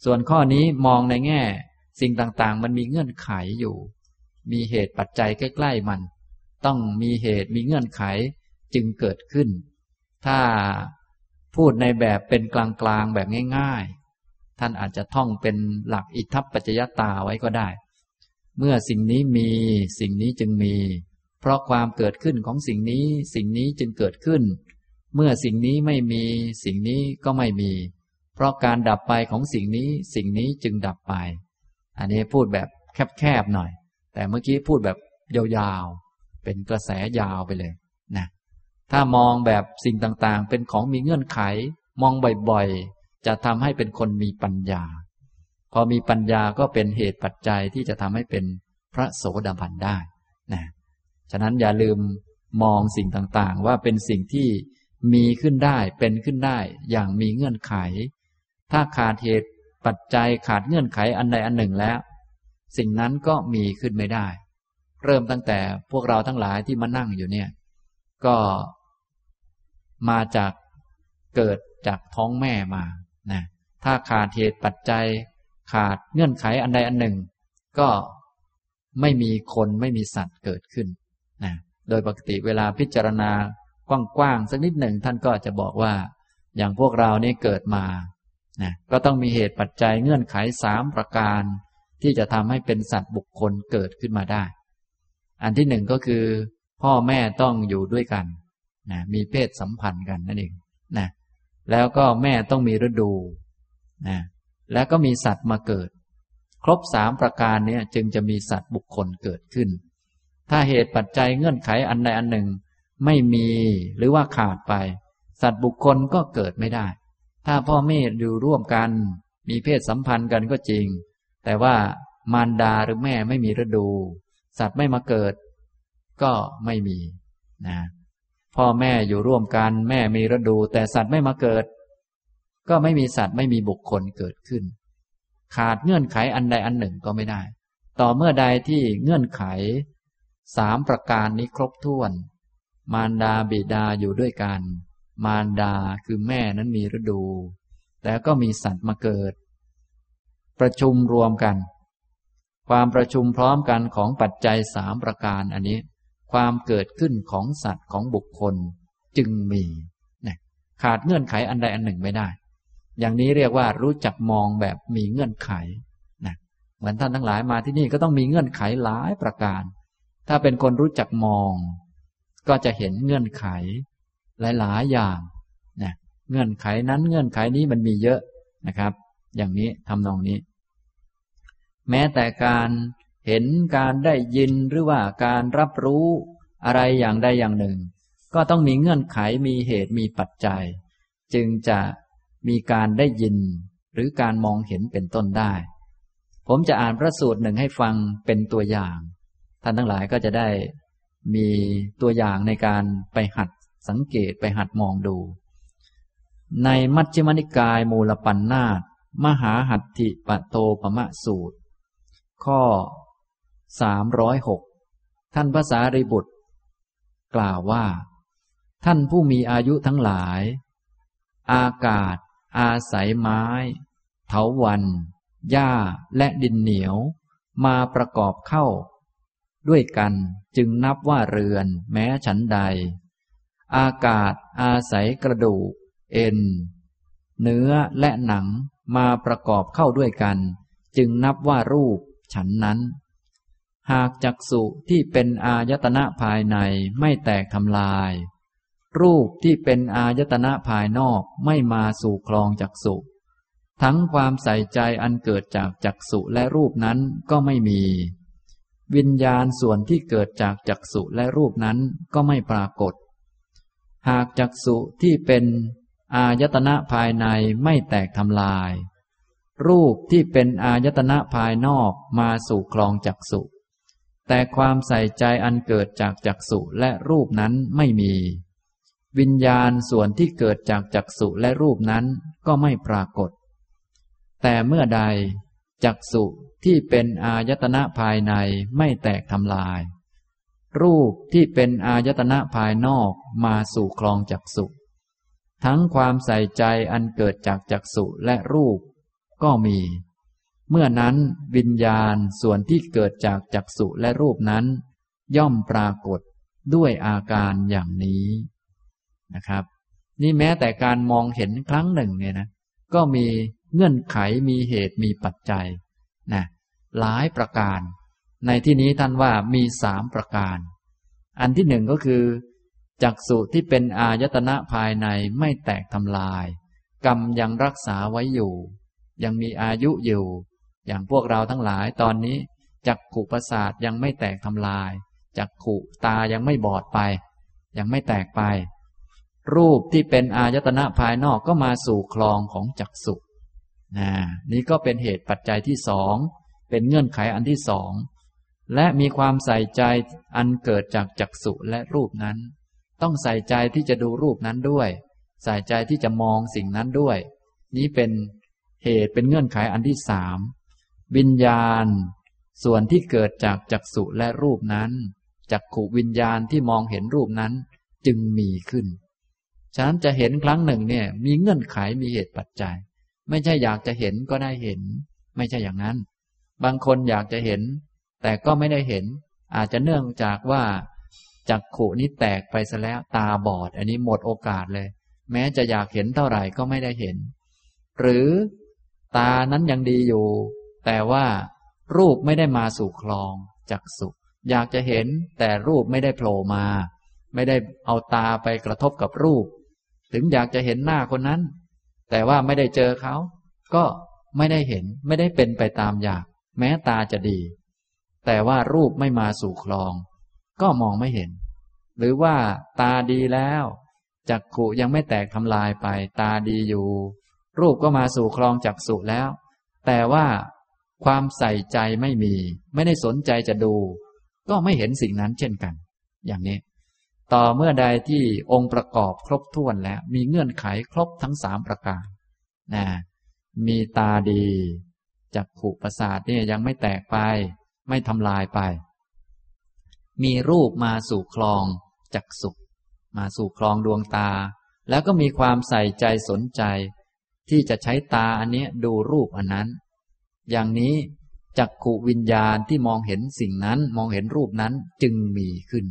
ส่วนข้อนี้มองในแง่ สิ่งต่างๆ มันมีเงื่อนไขอยู่ มีเหตุปัจจัยใกล้ ๆ มัน ต้องมีเหตุมีเงื่อนไขจึงเกิดขึ้น ถ้าพูดในแบบเป็นกลางๆแบบง่ายๆ ท่านอาจจะท่องเป็นหลักอิทัปปัจจยตาไว้ก็ได้ เมื่อสิ่งนี้มีสิ่งนี้จึงมี เพราะความเกิดขึ้นของสิ่งนี้สิ่งนี้จึงเกิดขึ้น เมื่อสิ่งนี้ไม่มี สิ่งนี้ก็ไม่มี เพราะการดับไปของสิ่งนี้สิ่งนี้จึงดับไป อันนี้พูดแบบแคบๆหน่อย แต่เมื่อกี้พูดแบบยาวๆ เป็นกระแสยาวไปเลยนะถ้ามองแบบสิ่งต่างๆ เป็นของมีเงื่อนไข มองบ่อยๆ จะทำให้เป็นคนมีปัญญา พอมีปัญญาก็เป็นเหตุปัจจัยที่จะทำให้เป็นพระโสดาบันได้นะฉะนั้นอย่าลืมมองสิ่งต่างๆ ว่าเป็นสิ่งที่มีขึ้นได้เป็นขึ้นได้อย่างมีเงื่อนไข ถ้าขาดเหตุปัจจัยขาดเงื่อนไขอันใดอันหนึ่งแล้ว สิ่งนั้นก็มีขึ้นไม่ได้ เริ่มตั้งแต่พวกเราทั้งหลายที่มานั่งอยู่เนี่ย ก็มาจากเกิดจากท้องแม่มานะถ้าขาดเหตุปัจจัย ขาดเงื่อนไขอันใดอันหนึ่ง ก็ไม่มีคนไม่มีสัตว์เกิดขึ้นนะโดยปกติเวลาพิจารณากว้างๆสักนิดหนึ่งท่านก็จะบอกว่า อย่างพวกเรานี่เกิดมานะก็ต้องมีเหตุปัจจัยเงื่อนไขสามประการ ที่จะทำให้เป็นสัตว์บุคคลเกิดขึ้นมาได้ อันที่หนึ่งก็คือ พ่อแม่ต้องอยู่ด้วยกันนะมีเพศสัมพันธ์กันนั่นเองนะแล้วก็แม่ต้องมีฤดูนะแล้วก็มีสัตว์มาเกิด ครบสามประการนี้จึงจะมีสัตว์บุคคลเกิดขึ้น ถ้าเหตุปัจจัยเงื่อนไขอันใดอันหนึ่ง ไม่มีหรือว่าขาดไป สัตว์บุคคลก็เกิดไม่ได้ ถ้าพ่อแม่อยู่ร่วมกัน มีเพศสัมพันธ์กันก็จริง แต่ว่ามารดาหรือแม่ไม่มีฤดู สัตว์ไม่มาเกิด ก็ไม่มีนะพ่อแม่อยู่ร่วมกันแม่มีฤดู แต่สัตว์ไม่มาเกิด ก็ไม่มีสัตว์ไม่มีบุคคลเกิดขึ้น ขาดเงื่อนไขอันใดอันหนึ่งก็ไม่ได้ ต่อเมื่อใดที่เงื่อนไขสามประการนี้ครบถ้วน มารดาบิดาอยู่ด้วยกัน มารดาคือแม่นั้นมีฤดูแต่ก็มีสัตว์มาเกิด ประชุมรวมกัน ความประชุมพร้อมกันของปัจจัยสามประการอันนี้ ความเกิดขึ้นของสัตว์ของบุคคลจึงมีนะขาดเงื่อนไขอันใดอันหนึ่งไม่ได้ อย่างนี้เรียกว่ารู้จักมองแบบมีเงื่อนไขนะเหมือนท่านทั้งหลายมาที่นี่ก็ต้องมีเงื่อนไขหลายประการ ถ้าเป็นคนรู้จักมอง ก็จะเห็นเงื่อนไข หลายๆอย่างนะเงื่อนไขนั้นเงื่อนไขนี้มันมีเยอะนะครับ อย่างนี้ทำนองนี้ แม้แต่การเห็นการได้ยินหรือว่าการรับรู้อะไรอย่างใดอย่างหนึ่ง ก็ต้องมีเงื่อนไขมีเหตุมีปัจจัย จึงจะมีการได้ยินหรือการมองเห็นเป็นต้นได้ ผมจะอ่านพระสูตรหนึ่งให้ฟังเป็นตัวอย่าง ท่านทั้งหลายก็จะได้มีตัวอย่างในการไปหัดสังเกตไปหัดมองดู ในมัชฌิมนิกายมูลปัญนาตมหาหัตถิปโตปมะสูตร ข้อสามร้อยหกท่านภาษาริบุตร กล่าวว่า ท่านผู้มีอายุทั้งหลาย อากาศ อาศัยไม้ เถาวันหญ้าและดินเหนียว มาประกอบเข้า ด้วยกันจึงนับว่าเรือนแม้ฉันใด อากาศอาศัยกระดูก เอ็น เนื้อและหนังมาประกอบเข้าด้วยกัน จึงนับว่ารูป ฉันนั้น หากจักสุที่เป็นอายตนะภายในไม่แตกทำลาย รูปที่เป็นอายตนะภายนอกไม่มาสู่คลองจักสุทั้งความใส่ใจอันเกิดจากจักสุและรูปนั้นก็ไม่มี วิญญาณส่วนที่เกิดจากจักสุและรูปนั้นก็ไม่ปรากฏ หากจักสุที่เป็นอายตนะภายในไม่แตกทำลาย รูปที่เป็นอายตนะภายนอกมาสู่คลองจักสุแต่ความใส่ใจอันเกิดจากจักสุและรูปนั้นไม่มี วิญญาณส่วนที่เกิดจากจักสุและรูปนั้นก็ไม่ปรากฏ แต่เมื่อใด จักสุที่เป็นอายตนะภายในไม่แตกทำลาย รูปที่เป็นอายตนะภายนอกมาสู่คลองจักสุทั้งความใส่ใจอันเกิดจากจักสุและรูป ก็มี เมื่อนั้นวิญญาณส่วนที่เกิดจากจักสุและรูปนั้น ย่อมปรากฏด้วยอาการอย่างนี้นะครับ นี่แม้แต่การมองเห็นครั้งหนึ่งเนี่ยนะก็มีเงื่อนไขมีเหตุมีปัจจัยนะหลายประการ ในที่นี้ท่านว่ามีสามประการ อันที่หนึ่งก็คือจักสุที่เป็นอายตนะภายในไม่แตกทำลาย กรรมยังรักษาไว้อยู่ ยังมีอายุอยู่ อย่างพวกเราทั้งหลายตอนนี้จักขุประสาทยังไม่แตกทำลายจักขุตายังไม่บอดไป ยังไม่แตกไป รูปที่เป็นอายตนะภายนอกก็มาสู่คลองของจักสุนะนี่ก็เป็นเหตุปัจจัยที่สองเป็นเงื่อนไขอันที่สองและมีความใส่ใจอันเกิดจากจักสุและรูปนั้น ต้องใส่ใจที่จะดูรูปนั้นด้วย ใส่ใจที่จะมองสิ่งนั้นด้วย นี้เป็น เหตุเป็นเงื่อนไขอันที่สามวิญญาณ ส่วนที่เกิดจากจักสุและรูปนั้นจักขุวิญญาณที่มองเห็นรูปนั้นจึงมีขึ้น ฉะนั้นจะเห็นครั้งหนึ่งเนี่ย มีเงื่อนไขมีเหตุปัจจัย ไม่ใช่อยากจะเห็นก็ได้เห็น ไม่ใช่อย่างนั้น บางคนอยากจะเห็น แต่ก็ไม่ได้เห็น อาจจะเนื่องจากว่าจักขุนี้แตกไปซะแล้วตาบอด อันนี้หมดโอกาสเลย แม้จะอยากเห็นเท่าไหร่ก็ไม่ได้เห็น หรือ ตานั้นยังดีอยู่ แต่ว่ารูปไม่ได้มาสู่คลองจักสุอยากจะเห็นแต่รูปไม่ได้โผล่มา ไม่ได้เอาตาไปกระทบกับรูป ถึงอยากจะเห็นหน้าคนนั้น แต่ว่าไม่ได้เจอเขา ก็ไม่ได้เห็นไม่ได้เป็นไปตามอยาก แม้ตาจะดี แต่ว่ารูปไม่มาสู่คลอง ก็มองไม่เห็น หรือว่าตาดีแล้วจักขุยังไม่แตกทำลายไป ตาดีอยู่ รูปก็มาสู่คลองจักสุแล้ว แต่ว่าความใส่ใจไม่มี ไม่ได้สนใจจะดู ก็ไม่เห็นสิ่งนั้นเช่นกัน อย่างนี้ ต่อเมื่อใดที่องค์ประกอบครบถ้วนแล้ว มีเงื่อนไขครบทั้งสามประการนะมีตาดีจักขุประสาทเนี่ยยังไม่แตกไป ไม่ทำลายไป มีรูปมาสู่คลองจักสุมาสู่คลองดวงตา แล้วก็มีความใส่ใจสนใจ ที่จะใช้ตาอันนี้ดูรูปอันนั้น อย่างนี้จักขุวิญญาณที่มองเห็นสิ่งนั้นมองเห็นรูปนั้นจึงมีขึ้น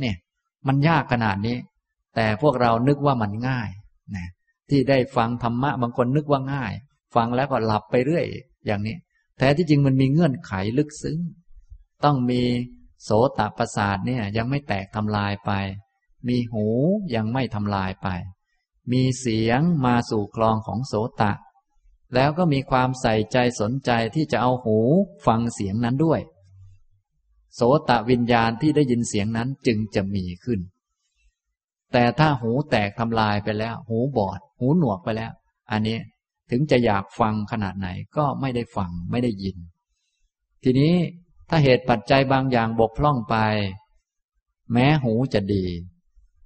เนี่ย มันยากขนาดนี้ แต่พวกเรานึกว่ามันง่ายนะที่ได้ฟังธรรมะบางคนนึกว่าง่าย ฟังแล้วก็หลับไปเรื่อย อย่างนี้ แท้ที่จริงมันมีเงื่อนไขลึกซึ้ง ต้องมีโสตประสาทเนี่ยยังไม่แตกทำลายไป มีหูยังไม่ทำลายไป มีเสียงมาสู่คลองของโสตะ แล้วก็มีความใส่ใจสนใจที่จะเอาหูฟังเสียงนั้นด้วย โสตะวิญญาณที่ได้ยินเสียงนั้นจึงจะมีขึ้น แต่ถ้าหูแตกทำลายไปแล้ว หูบอด หูหนวกไปแล้ว อันนี้ถึงจะอยากฟังขนาดไหนก็ไม่ได้ฟังไม่ได้ยิน ทีนี้ถ้าเหตุปัจจัยบางอย่างบกพร่องไป แม้หูจะดี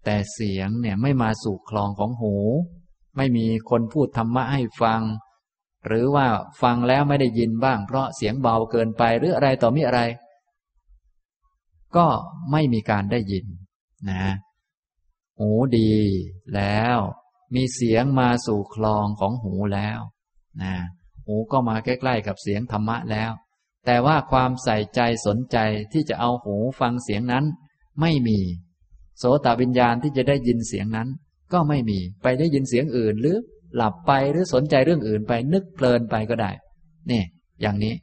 แต่เสียงเนี่ยไม่มาสู่คลองของหู ไม่มีคนพูดธรรมะให้ฟัง หรือว่าฟังแล้วไม่ได้ยินบ้าง เพราะเสียงเบาเกินไปหรืออะไรต่อมีอะไร ก็ไม่มีการได้ยินนะหูดีแล้วมีเสียงมาสู่คลองของหูแล้วนะหูก็มาใกล้ๆกับเสียงธรรมะแล้ว แต่ว่าความใส่ใจสนใจที่จะเอาหูฟังเสียงนั้น ไม่มี โสตวิญญาณที่จะได้ยินเสียงนั้น ก็ไม่มีไปได้ยินเสียงอื่น หรือหลับไปหรือสนใจเรื่องอื่นไปนึกเพลินไปก็ได้นี่อย่างนี้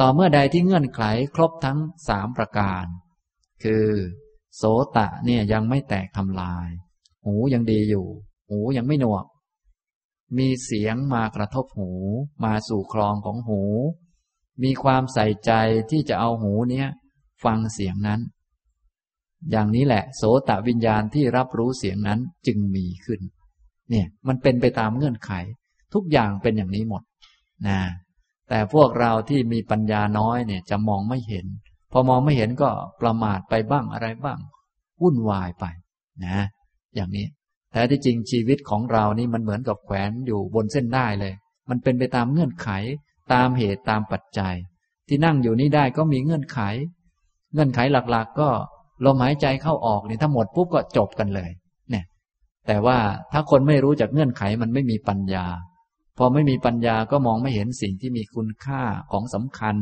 ต่อเมื่อใดที่เงื่อนไขครบทั้งสามประการ คือ โสตะเนี่ยยังไม่แตกทำลาย หูยังดีอยู่ หูยังไม่หนวก มีเสียงมากระทบหู มาสู่คลองของหู มีความใส่ใจที่จะเอาหูเนี้ยฟังเสียงนั้น อย่างนี้แหละ โสตวิญญาณที่รับรู้เสียงนั้นจึงมีขึ้น เนี่ยมันเป็นไปตามเงื่อนไข ทุกอย่างเป็นอย่างนี้หมดนะแต่พวกเราที่มีปัญญาน้อยเนี่ยจะมองไม่เห็น พอมองไม่เห็นก็ประมาทไปบ้างอะไรบ้างวุ่นวายไปนะ อย่างนี้แท้ที่จริงชีวิตของเรานี่มันเหมือนกับแขวนอยู่บนเส้นได้เลย มันเป็นไปตามเงื่อนไข ตามเหตุตามปัจจัย ที่นั่งอยู่นี้ได้ก็มีเงื่อนไข เงื่อนไขหลักๆก็ ลมหายใจเข้าออกเนี่ยถ้าหมดปุ๊บก็จบกันเลย เนี่ย แต่ว่าถ้าคนไม่รู้จากเงื่อนไขมันไม่มีปัญญา พอไม่มีปัญญาก็มองไม่เห็นสิ่งที่มีคุณค่าของสำคัญ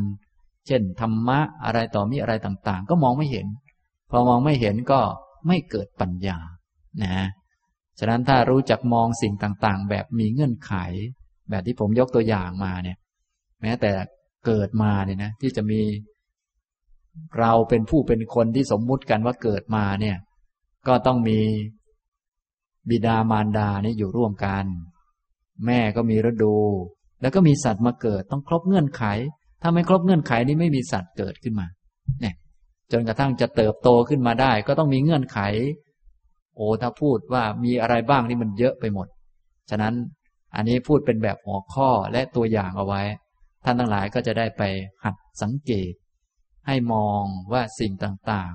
เช่นธรรมะอะไรต่อมีอะไรต่างๆ ก็มองไม่เห็น พอมองไม่เห็นก็ไม่เกิดปัญญา นะฉะนั้นถ้ารู้จักมองสิ่งต่างๆ แบบมีเงื่อนไข แบบที่ผมยกตัวอย่างมาเนี่ย แม้แต่เกิดมาเนี่ยนะที่จะมี เราเป็นผู้เป็นคนที่สมมุติกันว่าเกิดมาเนี่ย ก็ต้องมีบิดามารดาเนี่ยอยู่ร่วมกัน แม่ก็มีฤดู แล้วก็มีสัตว์มาเกิดต้องครบเงื่อนไข ถ้าไม่ครบเงื่อนไขนี้ไม่มีสัตว์เกิดขึ้นมาเนี่ยจนกระทั่งจะเติบโตขึ้นมาได้ ก็ต้องมีเงื่อนไข โอ้ถ้าพูดว่ามีอะไรบ้างนี่มันเยอะไปหมด ฉะนั้นอันนี้พูดเป็นแบบหัวข้อและตัวอย่างเอาไว้ ท่านทั้งหลายก็จะได้ไปหัดสังเกต ให้มองว่าสิ่งต่าง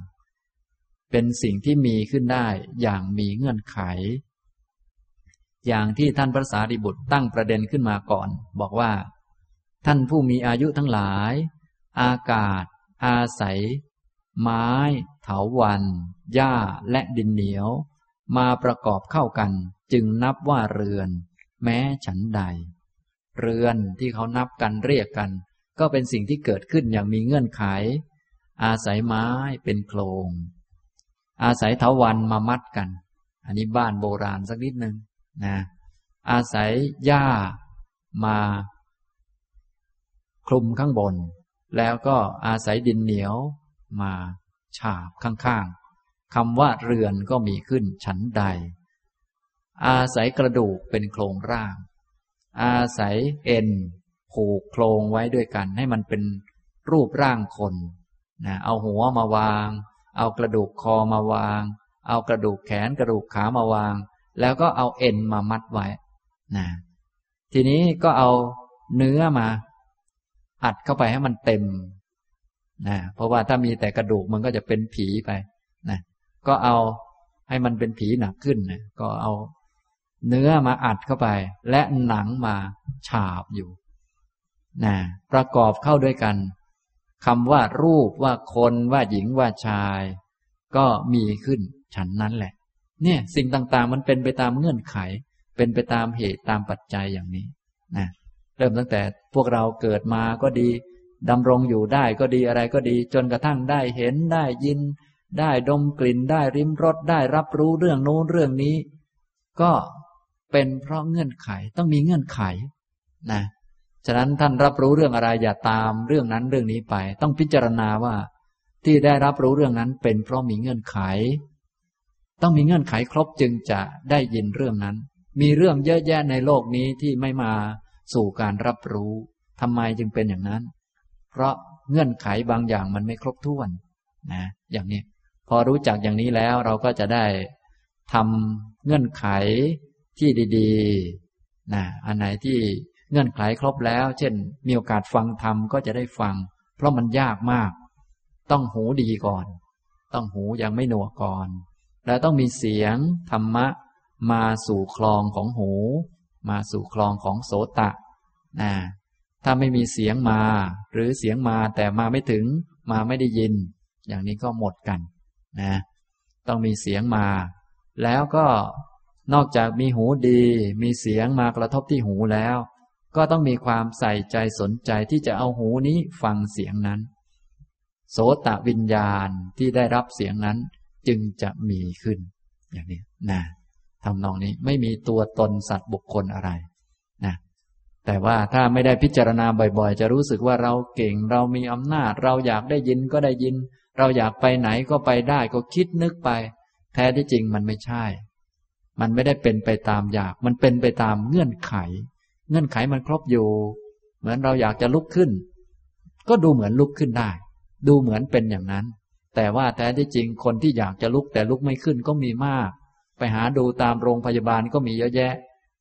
ๆ เป็นสิ่งที่มีขึ้นได้อย่างมีเงื่อนไข อย่างที่ท่านพระสารีบุตรตั้งประเด็นขึ้นมาก่อน บอกว่า ท่านผู้มีอายุทั้งหลาย อากาศ อาศัย ไม้ เถาวันหญ้าและดินเหนียว มาประกอบเข้ากัน จึงนับว่าเรือน แม้ฉันใด เรือนที่เขานับกันเรียกกัน ก็เป็นสิ่งที่เกิดขึ้นอย่างมีเงื่อนไข อาศัยไม้เป็นโครง อาศัยเถาวันมามัดกัน อันนี้บ้านโบราณสักนิดหนึ่งนะอาศัยหญ้ามาคลุมข้างบน แล้วก็อาศัยดินเหนียวมาฉาบข้างๆคำว่าเรือนก็มีขึ้นชั้นใด อาศัยกระดูกเป็นโครงร่าง อาศัยเอ็น ผูกโครงไว้ด้วยกัน ให้มันเป็นรูปร่างคนนะเอาหัวมาวาง เอากระดูกคอมาวาง เอากระดูกแขนกระดูกขามาวาง แล้วก็เอาเอ็นมามัดไว้นะทีนี้ก็เอาเนื้อมา อัดเข้าไปให้มันเต็มนะเพราะว่าถ้ามีแต่กระดูกมันก็จะเป็นผีไปนะก็เอาให้มันเป็นผีหนักขึ้นนะก็เอาเนื้อมาอัดเข้าไป และหนังมาฉาบอยู่ นะประกอบเข้าด้วยกันคำว่ารูปว่าคนว่าหญิงว่าชาย ก็มีขึ้นฉันนั้นแหละ เนี่ยสิ่งต่างๆ มันเป็นไปตามเงื่อนไข เป็นไปตามเหตุตามปัจจัยอย่างนี้นะเริ่มตั้งแต่พวกเราเกิดมาก็ดีดำรงอยู่ได้ก็ดีอะไรก็ดี จนกระทั่งได้เห็นได้ยิน ได้ดมกลิ่นได้ริมรสได้รับรู้เรื่องโน้นเรื่องนี้ ก็เป็นเพราะเงื่อนไขต้องมีเงื่อนไขนะ ฉะนั้นท่านรับรู้เรื่องอะไรอย่าตามเรื่องนั้นเรื่องนี้ไป ต้องพิจารณาว่า ที่ได้รับรู้เรื่องนั้นเป็นเพราะมีเงื่อนไข ต้องมีเงื่อนไขครบจึงจะได้ยินเรื่องนั้น มีเรื่องเยอะแยะในโลกนี้ที่ไม่มาสู่การรับรู้ทำไมจึงเป็นอย่างนั้น เพราะเงื่อนไขบางอย่างมันไม่ครบถ้วนนะ อย่างนี้ พอรู้จักอย่างนี้แล้วเราก็จะได้ทำเงื่อนไขที่ดี ๆนะอันไหนที่ เงื่อนไขครบแล้ว เช่น มีโอกาสฟังธรรมก็จะได้ฟัง เพราะมันยากมาก ต้องหูดีก่อน ต้องหูยังไม่หนวกก่อน แล้วต้องมีเสียงธรรมะ มาสู่คลองของหู มาสู่คลองของโสตะนะถ้าไม่มีเสียงมา หรือเสียงมาแต่มาไม่ถึง มาไม่ได้ยิน อย่างนี้ก็หมดกันนะต้องมีเสียงมา แล้วก็นอกจากมีหูดี มีเสียงมากระทบที่หูแล้ว ก็ต้องมีความใส่ใจสนใจที่จะเอาหูนี้ฟังเสียงนั้น โสตวิญญาณที่ได้รับเสียงนั้นจึงจะมีขึ้น อย่างนี้นะทำนองนี้ไม่มีตัวตนสัตว์บุคคลอะไรนะแต่ว่าถ้าไม่ได้พิจารณาบ่อยๆ จะรู้สึกว่าเราเก่งเรามีอำนาจ เราอยากได้ยินก็ได้ยิน เราอยากไปไหนก็ไปได้ก็คิดนึกไป แท้ที่จริงมันไม่ใช่ มันไม่ได้เป็นไปตามอยาก มันเป็นไปตามเงื่อนไข เงื่อนไขมันครบอยู่ เหมือนเราอยากจะลุกขึ้น ก็ดูเหมือนลุกขึ้นได้ ดูเหมือนเป็นอย่างนั้น แต่ว่าแท้ที่จริงคนที่อยากจะลุกแต่ลุกไม่ขึ้นก็มีมาก ไปหาดูตามโรงพยาบาลก็มีเยอะแยะ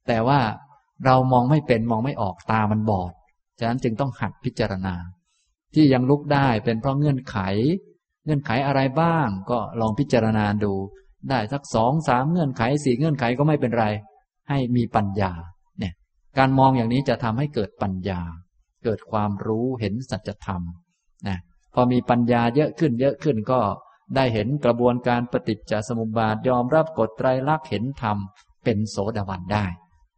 แต่ว่าเรามองไม่เป็นมองไม่ออกตามันบอด ฉะนั้นจึงต้องหัดพิจารณา ที่ยังลุกได้เป็นเพราะเงื่อนไข เงื่อนไขอะไรบ้าง ก็ลองพิจารณาดู ได้สักสองสามเงื่อนไขสี่เงื่อนไขก็ไม่เป็นไร ให้มีปัญญา การมองอย่างนี้จะทำให้เกิดปัญญา เกิดความรู้เห็นสัจธรรมนะพอมีปัญญาเยอะขึ้นเยอะขึ้นก็ได้เห็นกระบวนการปฏิจจสมุปบาทยอมรับกฎไตรลักษณ์เห็นธรรมเป็นโสดาบันได้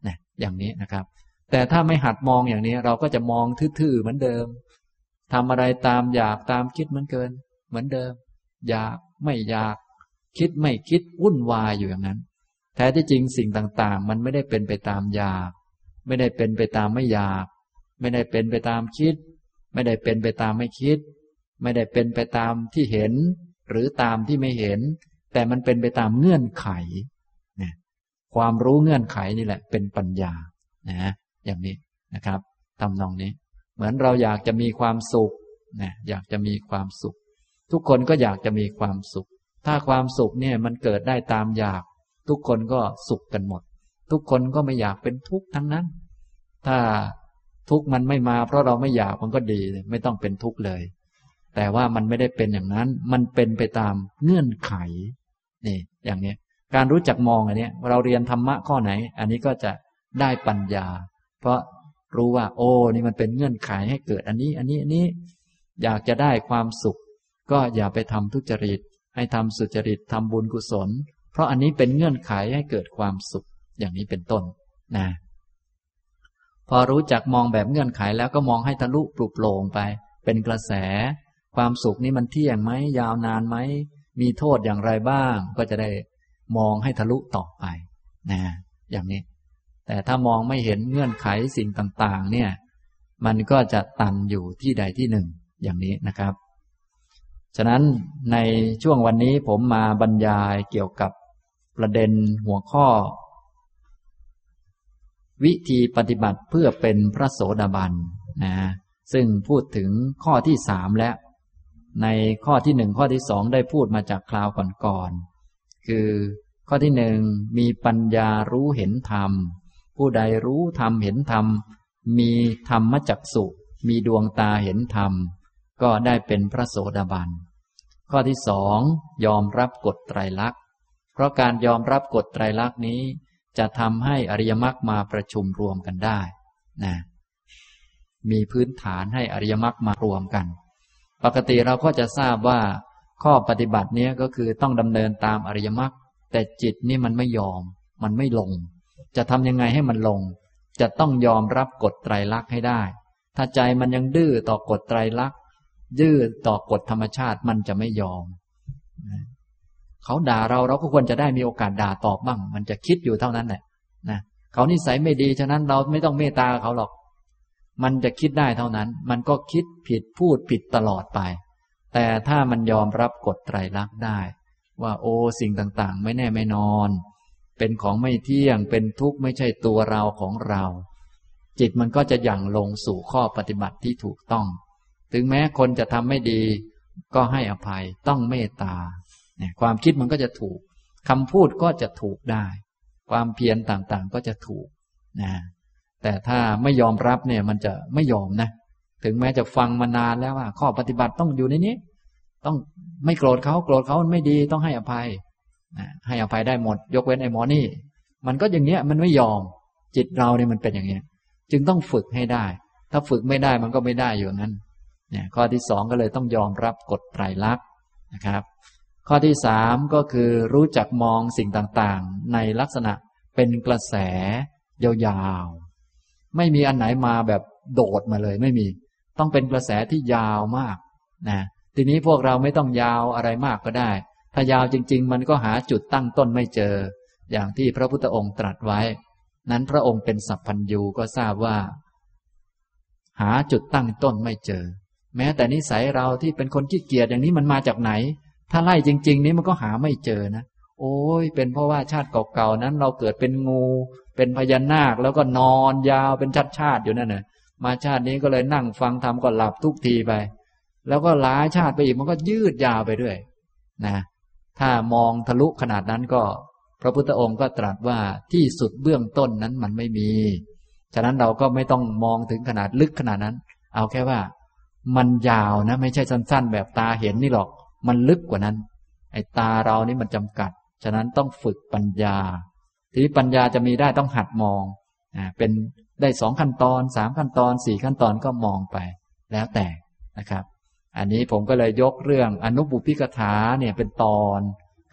นะอย่างนี้นะครับ แต่ถ้าไม่หัดมองอย่างนี้เราก็จะมองทื่อๆเหมือนเดิมทำอะไรตามอยากตามคิดเหมือนเกิน เหมือนเดิม อยากไม่อยาก คิดไม่คิดวุ่นวายอยู่อย่างนั้น แท้ที่จริงสิ่งต่างๆ มันไม่ได้เป็นไปตามอยาก ไม่ได้เป็นไปตามไม่อยาก ไม่ได้เป็นไปตามคิด ไม่ได้เป็นไปตามไม่คิด ไม่ได้เป็นไปตามที่เห็น หรือตามที่ไม่เห็น แต่มันเป็นไปตามเงื่อนไขนความรู้เงื่อนไขนี่แหละ เป็นปัญญานะอย่างนี้นะครับทำนองนี้ เหมือนเราอยากจะมีความสุขนะอยากจะมีความสุข ทุกคนก็อยากจะมีความสุข ถ้าความสุขเนี่ยมันเกิดได้ตามอยาก ทุกคนก็สุขกันหมด ทุกคนก็ไม่อยากเป็นทุกข์ทั้งนั้น ถ้าทุกข์มันไม่มา เพราะเราไม่อยากมันก็ดีไม่ต้องเป็นทุกข์เลย แต่ว่ามันไม่ได้เป็นอย่างนั้น มันเป็นไปตามเงื่อนไขนี่อย่างนี้การรู้จักมองอันนี้เราเรียนธรรมะข้อไหน อันนี้ก็จะได้ปัญญา เพราะรู้ว่า โอ้นี่มันเป็นเงื่อนไขให้เกิดอันนี้ อันนี้อันนี้อยากจะได้ความสุข ก็อย่าไปทำทุจริต ให้ทำสุจริตทำบุญกุศล เพราะอันนี้เป็นเงื่อนไขให้เกิดความสุข อย่างนี้เป็นต้นนะพอรู้จักมองแบบเงื่อนไขแล้วก็มองให้ทะลุปลุกโปร่งไป เป็นกระแส ความสุขนี้มันเที่ยงไหมยาวนานไหมมีโทษอย่างไรบ้าง ก็จะได้มองให้ทะลุต่อไปนะอย่างนี้ แต่ถ้ามองไม่เห็นเงื่อนไขสิ่งต่างๆ เนี่ย มันก็จะตันอยู่ที่ใดที่หนึ่ง อย่างนี้นะครับ ฉะนั้นในช่วงวันนี้ผมมาบรรยายเกี่ยวกับประเด็นหัวข้อ วิธีปฏิบัติเพื่อเป็นพระโสดาบันนะซึ่งพูดถึงข้อที่สามแล้ว ในข้อที่หนึ่งข้อที่สองได้พูดมาจากคราวก่อนๆคือข้อที่หนึ่งมีปัญญารู้เห็นธรรม ผู้ใดรู้ธรรมเห็นธรรม มีธรรมจักสุมีดวงตาเห็นธรรม ก็ได้เป็นพระโสดาบัน ข้อที่สองยอมรับกฎไตรลักษณ์ เพราะการยอมรับกฎไตรลักษณ์นี้ จะทำให้อริยมรรคมาประชุมรวมกันได้นะมีพื้นฐานให้อริยมรรคมารวมกัน ปกติเราก็จะทราบว่า ข้อปฏิบัติเนี้ยก็คือต้องดำเนินตามอริยมรรคแต่จิตนี่มันไม่ยอม มันไม่ลง จะทำยังไงให้มันลง จะต้องยอมรับกฎไตรลักษณ์ให้ได้ ถ้าใจมันยังดื้อต่อกฎไตรลักษณ์ดื้อต่อกฎธรรมชาติมันจะไม่ยอม เขาด่าเราเราก็ควรจะได้มีโอกาสด่าตอบบ้าง มันจะคิดอยู่เท่านั้นแหละนะเขานิสัยไม่ดีฉะนั้นเราไม่ต้องเมตตาเขาหรอก มันจะคิดได้เท่านั้น มันก็คิดผิดพูดผิดตลอดไป แต่ถ้ามันยอมรับกฎไตรลักษณ์ได้ ว่าโอ้สิ่งต่างๆ ไม่แน่ไม่นอน เป็นของไม่เที่ยงเป็นทุกข์ไม่ใช่ตัวเราของเรา จิตมันก็จะยั่งลงสู่ข้อปฏิบัติที่ถูกต้อง ถึงแม้คนจะทำไม่ดี ก็ให้อภัยต้องเมตตา ความคิดมันก็จะถูกคำพูดก็จะถูกได้ ความเพียรต่างๆก็จะถูกนะแต่ถ้าไม่ยอมรับเนี่ยมันจะไม่ยอมนะ ถึงแม้จะฟังมานานแล้วว่า ข้อปฏิบัติต้องอยู่ในนี้ ต้องไม่โกรธเขาโกรธเขามันไม่ดีต้องให้อภัยนะให้อภัยได้หมด ยกเว้นไอ้หมอนี่ มันก็อย่างเงี้ยมันไม่ยอมจิตเราเนี่ยมันเป็นอย่างเงี้ย จึงต้องฝึกให้ได้ ถ้าฝึกไม่ได้มันก็ไม่ได้อยู่งั้นเนี่ยข้อที่สองก็เลยต้องยอมรับกฎไตรลักษณ์นะครับ ข้อที่สามก็คือรู้จักมองสิ่งต่างๆ ในลักษณะเป็นกระแสยาวๆ ไม่มีอันไหนมาแบบโดดมาเลยไม่มี ต้องเป็นกระแสที่ยาวมากนะทีนี้พวกเราไม่ต้องยาวอะไรมากก็ได้ ถ้ายาวจริง ๆ มันก็หาจุดตั้งต้นไม่เจอ อย่างที่พระพุทธองค์ตรัสไว้ นั้นพระองค์เป็นสัพพัญญูก็ทราบว่า หาจุดตั้งต้นไม่เจอ แม้แต่นิสัยเราที่เป็นคนขี้เกียจอย่างนี้มันมาจากไหน ถ้าไล่จริง ๆ นี้มันก็หาไม่เจอนะ โอ้ย เป็นเพราะว่าชาติเก่าๆนั้น เราเกิดเป็นงู เป็นพญานาค แล้วก็นอนยาวเป็นชาติชาติอยู่นั่นน่ะ มาชาตินี้ก็เลยนั่งฟังทำก็หลับทุกทีไป แล้วก็หลายชาติไปอีกมันก็ยืดยาวไปด้วย นะ ถ้ามองทะลุขนาดนั้นก็ พระพุทธองค์ก็ตรัสว่าที่สุดเบื้องต้นนั้นมันไม่มี ฉะนั้นเราก็ไม่ต้องมองถึงขนาดลึกขนาดนั้น เอาแค่ว่า มันยาวนะ ไม่ใช่สั้น ๆ แบบตาเห็นนี่หรอก มันลึกกว่านั้น ไอ้ตาเรานี่มันจำกัด ฉะนั้นต้องฝึกปัญญา ทีนี้ปัญญาจะมีได้ต้องหัดมองอ่าเป็นได้สองขั้นตอนสามขั้นตอนสี่ขั้นตอนก็มองไป แล้วแต่นะครับ อันนี้ผมก็เลยยกเรื่องอนุบุพิกถาเนี่ยเป็นตอน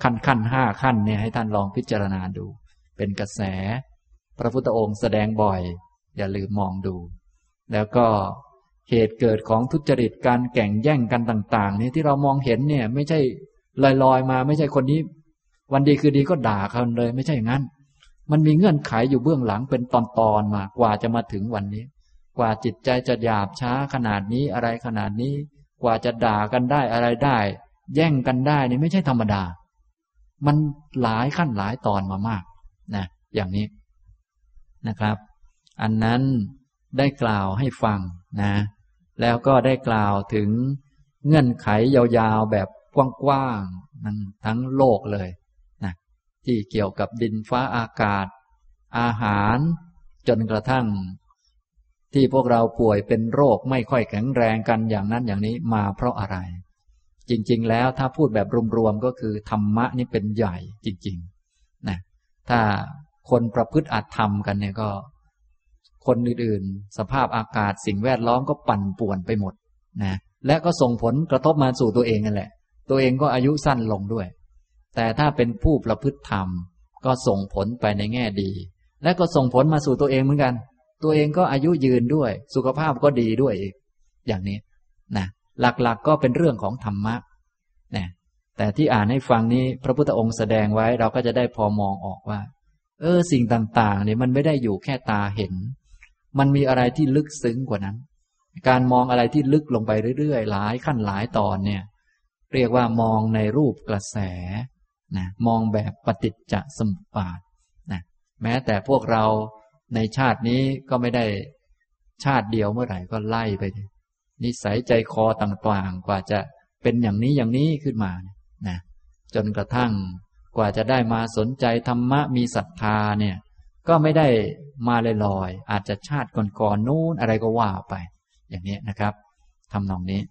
ขั้นขั้นห้าขั้นเนี่ยให้ท่านลองพิจารณาดู เป็นกระแส พระพุทธองค์แสดงบ่อย อย่าลืมมองดู แล้วก็ เหตุเกิดของทุจริตการแข่งแย่งกันต่างๆนี่ที่เรามองเห็นเนี่ย ไม่ใช่ลอยๆมา ไม่ใช่คนนี้ วันดีคือดีก็ด่ากันเลย ไม่ใช่อย่างนั้น มันมีเงื่อนไขอยู่เบื้องหลังเป็นตอนๆมากว่าจะมาถึงวันนี้ กว่าจิตใจจะหยาบช้าขนาดนี้อะไรขนาดนี้ กว่าจะด่ากันได้อะไรได้ แย่งกันได้นี่ไม่ใช่ธรรมดา มันหลายขั้นหลายตอนมามากนะอย่างนี้นะครับ อันนั้นได้กล่าวให้ฟังนะ แล้วก็ได้กล่าวถึงเงื่อนไขยาวๆแบบกว้างๆทั้งโลกเลยนะที่เกี่ยวกับดินฟ้าอากาศ อาหารจนกระทั่ง ที่พวกเราป่วยเป็นโรคไม่ค่อยแข็งแรงกันอย่างนั้นอย่างนี้มาเพราะอะไร จริงๆ แล้วถ้าพูดแบบรวมๆก็คือธรรมะนี่เป็นใหญ่จริงๆนะถ้าคนประพฤติอัตธรรมกันเนี่ยก็ คนอื่นๆ สภาพอากาศสิ่งแวดล้อมก็ปั่นป่วนไปหมดนะและก็ส่งผลกระทบมาสู่ตัวเองนั่นแหละ ตัวเองก็อายุสั้นลงด้วย แต่ถ้าเป็นผู้ประพฤติธรรม ก็ส่งผลไปในแง่ดี และก็ส่งผลมาสู่ตัวเองเหมือนกัน ตัวเองก็อายุยืนด้วย สุขภาพก็ดีด้วยอีกอย่างนี้นะหลักๆกก็เป็นเรื่องของธรรมะนะแต่ที่อ่านให้ฟังนี้พระพุทธองค์แสดงไว้เราก็จะได้พอมองออกว่า เออสิ่งต่างๆเนี่ยมันไม่ได้อยู่แค่ตาเห็น มันมีอะไรที่ลึกซึ้งกว่านั้น การมองอะไรที่ลึกลงไปเรื่อยๆ หลายขั้นหลายตอนเนี่ย เรียกว่ามองในรูปกระแสนะมองแบบปฏิจจสมุปบาทนะแม้แต่พวกเราในชาตินี้ก็ไม่ได้ชาติเดียวเมื่อไหร่ก็ไล่ไป นิสัยใจคอต่างๆ กว่าจะเป็นอย่างนี้อย่างนี้ขึ้นมานะจนกระทั่งกว่าจะได้มาสนใจธรรมะมีศรัทธาเนี่ย ก็ไม่ได้มาลอยๆอาจจะชาติก่อนๆนู้นอะไรก็ว่าไป อย่างนี้นะครับทำนองนี้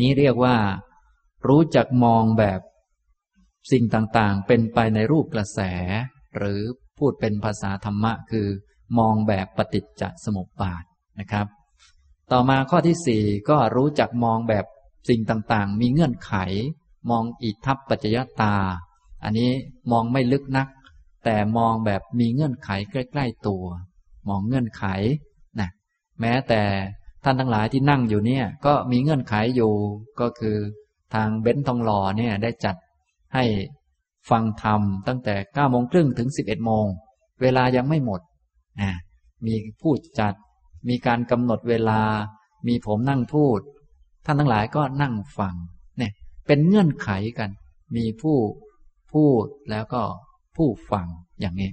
นี้เรียกว่า รู้จักมองแบบสิ่งต่างๆ เป็นไปในรูปกระแส หรือพูดเป็นภาษาธรรมะ คือ มองแบบปฏิจจสมุปบาทนะครับ ต่อมาข้อที่สี่ก็รู้จักมองแบบสิ่งต่างๆ มีเงื่อนไข มองอิทัปปัจจยตา อันนี้มองไม่ลึกนัก แต่มองแบบมีเงื่อนไขใกล้ ๆ ตัว มองเงื่อนไขนะแม้แต่ท่านทั้งหลายที่นั่งอยู่เนี่ย ก็มีเงื่อนไขอยู่ก็คือทางเบนทองหล่อเนี่ยได้จัดให้ฟังธรรมตั้งแต่เก้าโมงครึ่งถึงสิบเอ็ดโมง เวลายังไม่หมดนะมีผู้จัด มีการกำหนดเวลา มีผมนั่งพูด ท่านทั้งหลายก็นั่งฟังเนี่ยเป็นเงื่อนไขกัน มีผู้พูดแล้วก็ ผู้ฟังอย่างนี้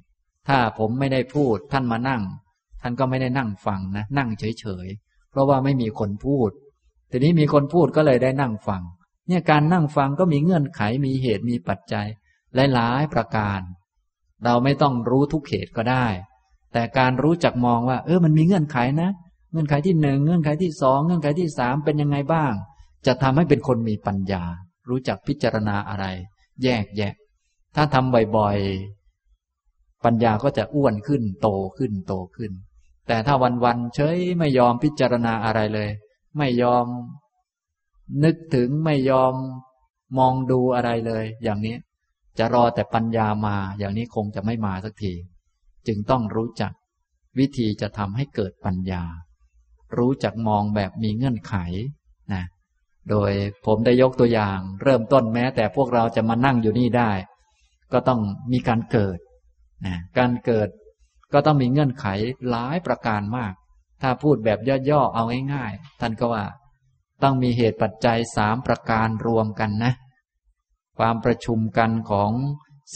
ถ้าผมไม่ได้พูดท่านมานั่ง ท่านก็ไม่ได้นั่งฟังนะ นั่งเฉยๆ เพราะว่าไม่มีคนพูด ทีนี้มีคนพูดก็เลยได้นั่งฟัง เนี่ยการนั่งฟังก็มีเงื่อนไขมีเหตุมีปัจจัยหลายๆประการ เราไม่ต้องรู้ทุกเหตุก็ได้ แต่การรู้จักมองว่า เออมันมีเงื่อนไขนะ เงื่อนไขที่หนึ่งเงื่อนไขที่สองเงื่อนไขที่สามเป็นยังไงบ้าง จะทำให้เป็นคนมีปัญญา รู้จักพิจารณาอะไร แยกแยะ ถ้าทำบ่อยๆ ปัญญาก็จะอ้วนขึ้น โตขึ้นโตขึ้น แต่ถ้าวันๆเฉยไม่ยอมพิจารณาอะไรเลย ไม่ยอม นึกถึงไม่ยอมมองดูอะไรเลย อย่างนี้ จะรอแต่ปัญญามา อย่างนี้คงจะไม่มาสักที จึงต้องรู้จัก วิธีจะทำให้เกิดปัญญา รู้จักมองแบบมีเงื่อนไขนะโดยผมได้ยกตัวอย่าง เริ่มต้นแม้แต่พวกเราจะมานั่งอยู่นี่ได้ ก็ต้องมีการเกิดนะการเกิดก็ต้องมีเงื่อนไขหลายประการมาก ถ้าพูดแบบย่อๆเอาง่ายๆท่านก็ว่า ต้องมีเหตุปัจจัยสามประการรวมกันนะ ความประชุมกันของ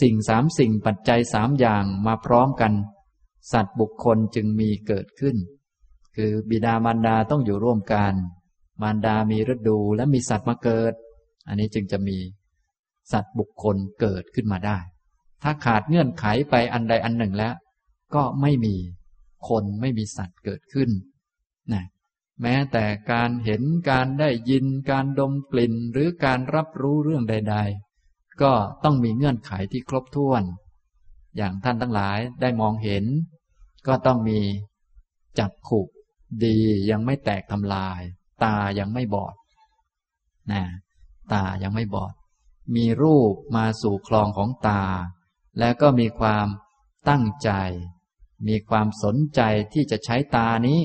สิ่งสามสิ่งปัจจัยสามอย่างมาพร้อมกัน สัตว์บุคคลจึงมีเกิดขึ้น คือบิดามารดาต้องอยู่ร่วมกัน มารดามีฤดูและมีสัตว์มาเกิด อันนี้จึงจะมี สัตว์บุคคลเกิดขึ้นมาได้ ถ้าขาดเงื่อนไขไปอันใดอันหนึ่งแล้ว ก็ไม่มีคนไม่มีสัตว์เกิดขึ้นนะแม้แต่การเห็นการได้ยินการดมกลิ่นหรือการรับรู้เรื่องใด ๆ ก็ต้องมีเงื่อนไขที่ครบถ้วน อย่างท่านทั้งหลายได้มองเห็น ก็ต้องมีจักขุดียังไม่แตกทำลาย ตายังไม่บอดนะตายังไม่บอด มีรูปมาสู่คลองของตา แล้วก็มีความตั้งใจ มีความสนใจที่จะใช้ตานี้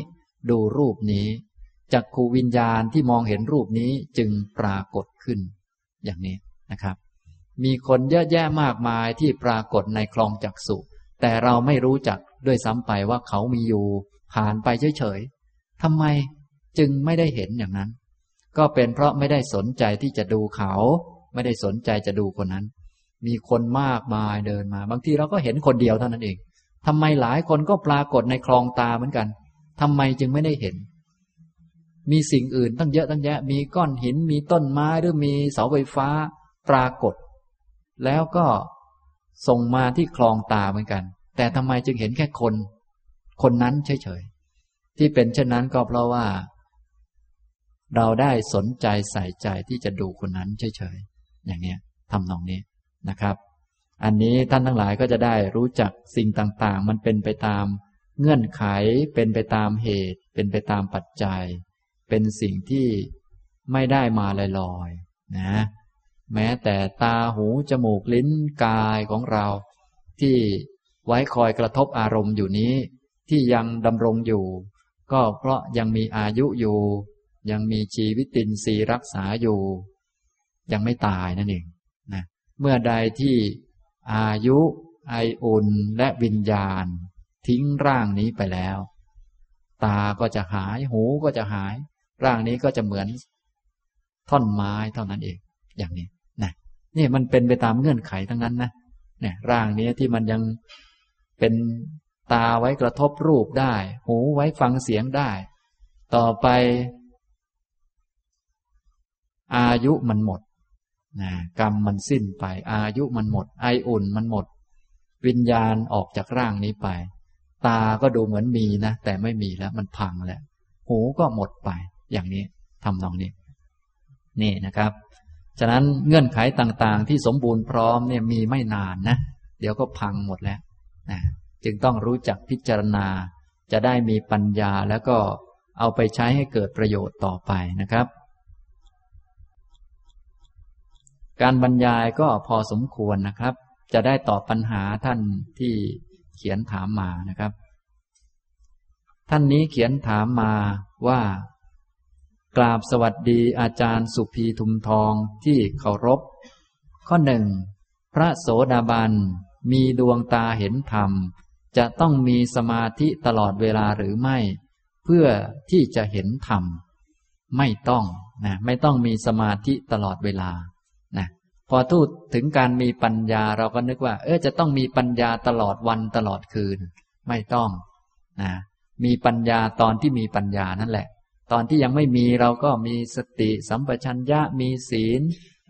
ดูรูปนี้จักขูวิญญาณที่มองเห็นรูปนี้จึงปรากฏขึ้น อย่างนี้นะครับ มีคนเยอะแยะมากมายที่ปรากฏในคลองจักสุแต่เราไม่รู้จักด้วยซ้ำไปว่าเขามีอยู่ ผ่านไปเฉยๆทำไมจึงไม่ได้เห็นอย่างนั้น ก็เป็นเพราะไม่ได้สนใจที่จะดูเขา ไม่ได้สนใจจะดูคนนั้น มีคนมากมายเดินมา บางทีเราก็เห็นคนเดียวเท่านั้นเองทำไมหลายคนก็ปรากฏในคลองตาเหมือนกันทำไมจึงไม่ได้เห็น มีสิ่งอื่นตั้งเยอะตั้งแยะ มีก้อนหิน มีต้นไม้หรือมีเสาไฟฟ้าปรากฏ แล้วก็ส่งมาที่คลองตาเหมือนกัน แต่ทำไมจึงเห็นแค่คน คนนั้นเฉยๆ ที่เป็นเช่นนั้นก็เพราะว่าเราได้สนใจใส่ใจที่จะดูคนนั้นเฉยๆ อย่างนี้ทำนองนี้นะครับ อันนี้ท่านทั้งหลายก็จะได้รู้จักสิ่งต่างๆ มันเป็นไปตามเงื่อนไข เป็นไปตามเหตุ เป็นไปตามปัจจัย เป็นสิ่งที่ไม่ได้มาลอยๆนะ แม้แต่ตาหู จมูกลิ้นกายของเรา ที่ไว้คอยกระทบอารมณ์อยู่นี้ ที่ยังดำรงอยู่ ก็เพราะยังมีอายุอยู่ ยังมีชีวิตินทรีย์รักษาอยู่ ยังไม่ตายนั่นเองนะเมื่อใดที่อายุไออุ่นและวิญญาณ ทิ้งร่างนี้ไปแล้ว ตาก็จะหายหูก็จะหาย ร่างนี้ก็จะเหมือน ท่อนไม้เท่านั้นเอง อย่างนี้นะนี่มันเป็นไปตามเงื่อนไขทั้งนั้นนะเนี่ย ร่างนี้ที่มันยังเป็นตาไว้กระทบรูปได้ หูไว้ฟังเสียงได้ ต่อไป อายุมันหมด นะกรรมมันสิ้นไป อายุมันหมด ไออุ่นมันหมด วิญญาณออกจากร่างนี้ไป ตาก็ดูเหมือนมีนะ แต่ไม่มีแล้ว มันพังแล้ว หูก็หมดไป อย่างนี้ทำนองนี้ นี่นะครับ ฉะนั้นเงื่อนไขต่างๆ ที่สมบูรณ์พร้อมเนี่ยมีไม่นานนะ เดี๋ยวก็พังหมดแล้วนะจึงต้องรู้จักพิจารณา จะได้มีปัญญาแล้วก็เอาไปใช้ให้เกิดประโยชน์ต่อไปนะครับ การบรรยายก็พอสมควรนะครับ จะได้ตอบปัญหาท่านที่เขียนถามมานะครับ ท่านนี้เขียนถามมาว่า กราบสวัสดีอาจารย์สุภีทุมทองที่เคารพ ข้อหนึ่งพระโสดาบันมีดวงตาเห็นธรรม จะต้องมีสมาธิตลอดเวลาหรือไม่ เพื่อที่จะเห็นธรรม ไม่ต้องนะไม่ต้องมีสมาธิตลอดเวลา พอทูดถึงการมีปัญญาเราก็นึกว่า เออจะต้องมีปัญญาตลอดวันตลอดคืน ไม่ต้องนะมีปัญญาตอนที่มีปัญญานั่นแหละ ตอนที่ยังไม่มีเราก็มีสติสัมปชัญญะมีศีล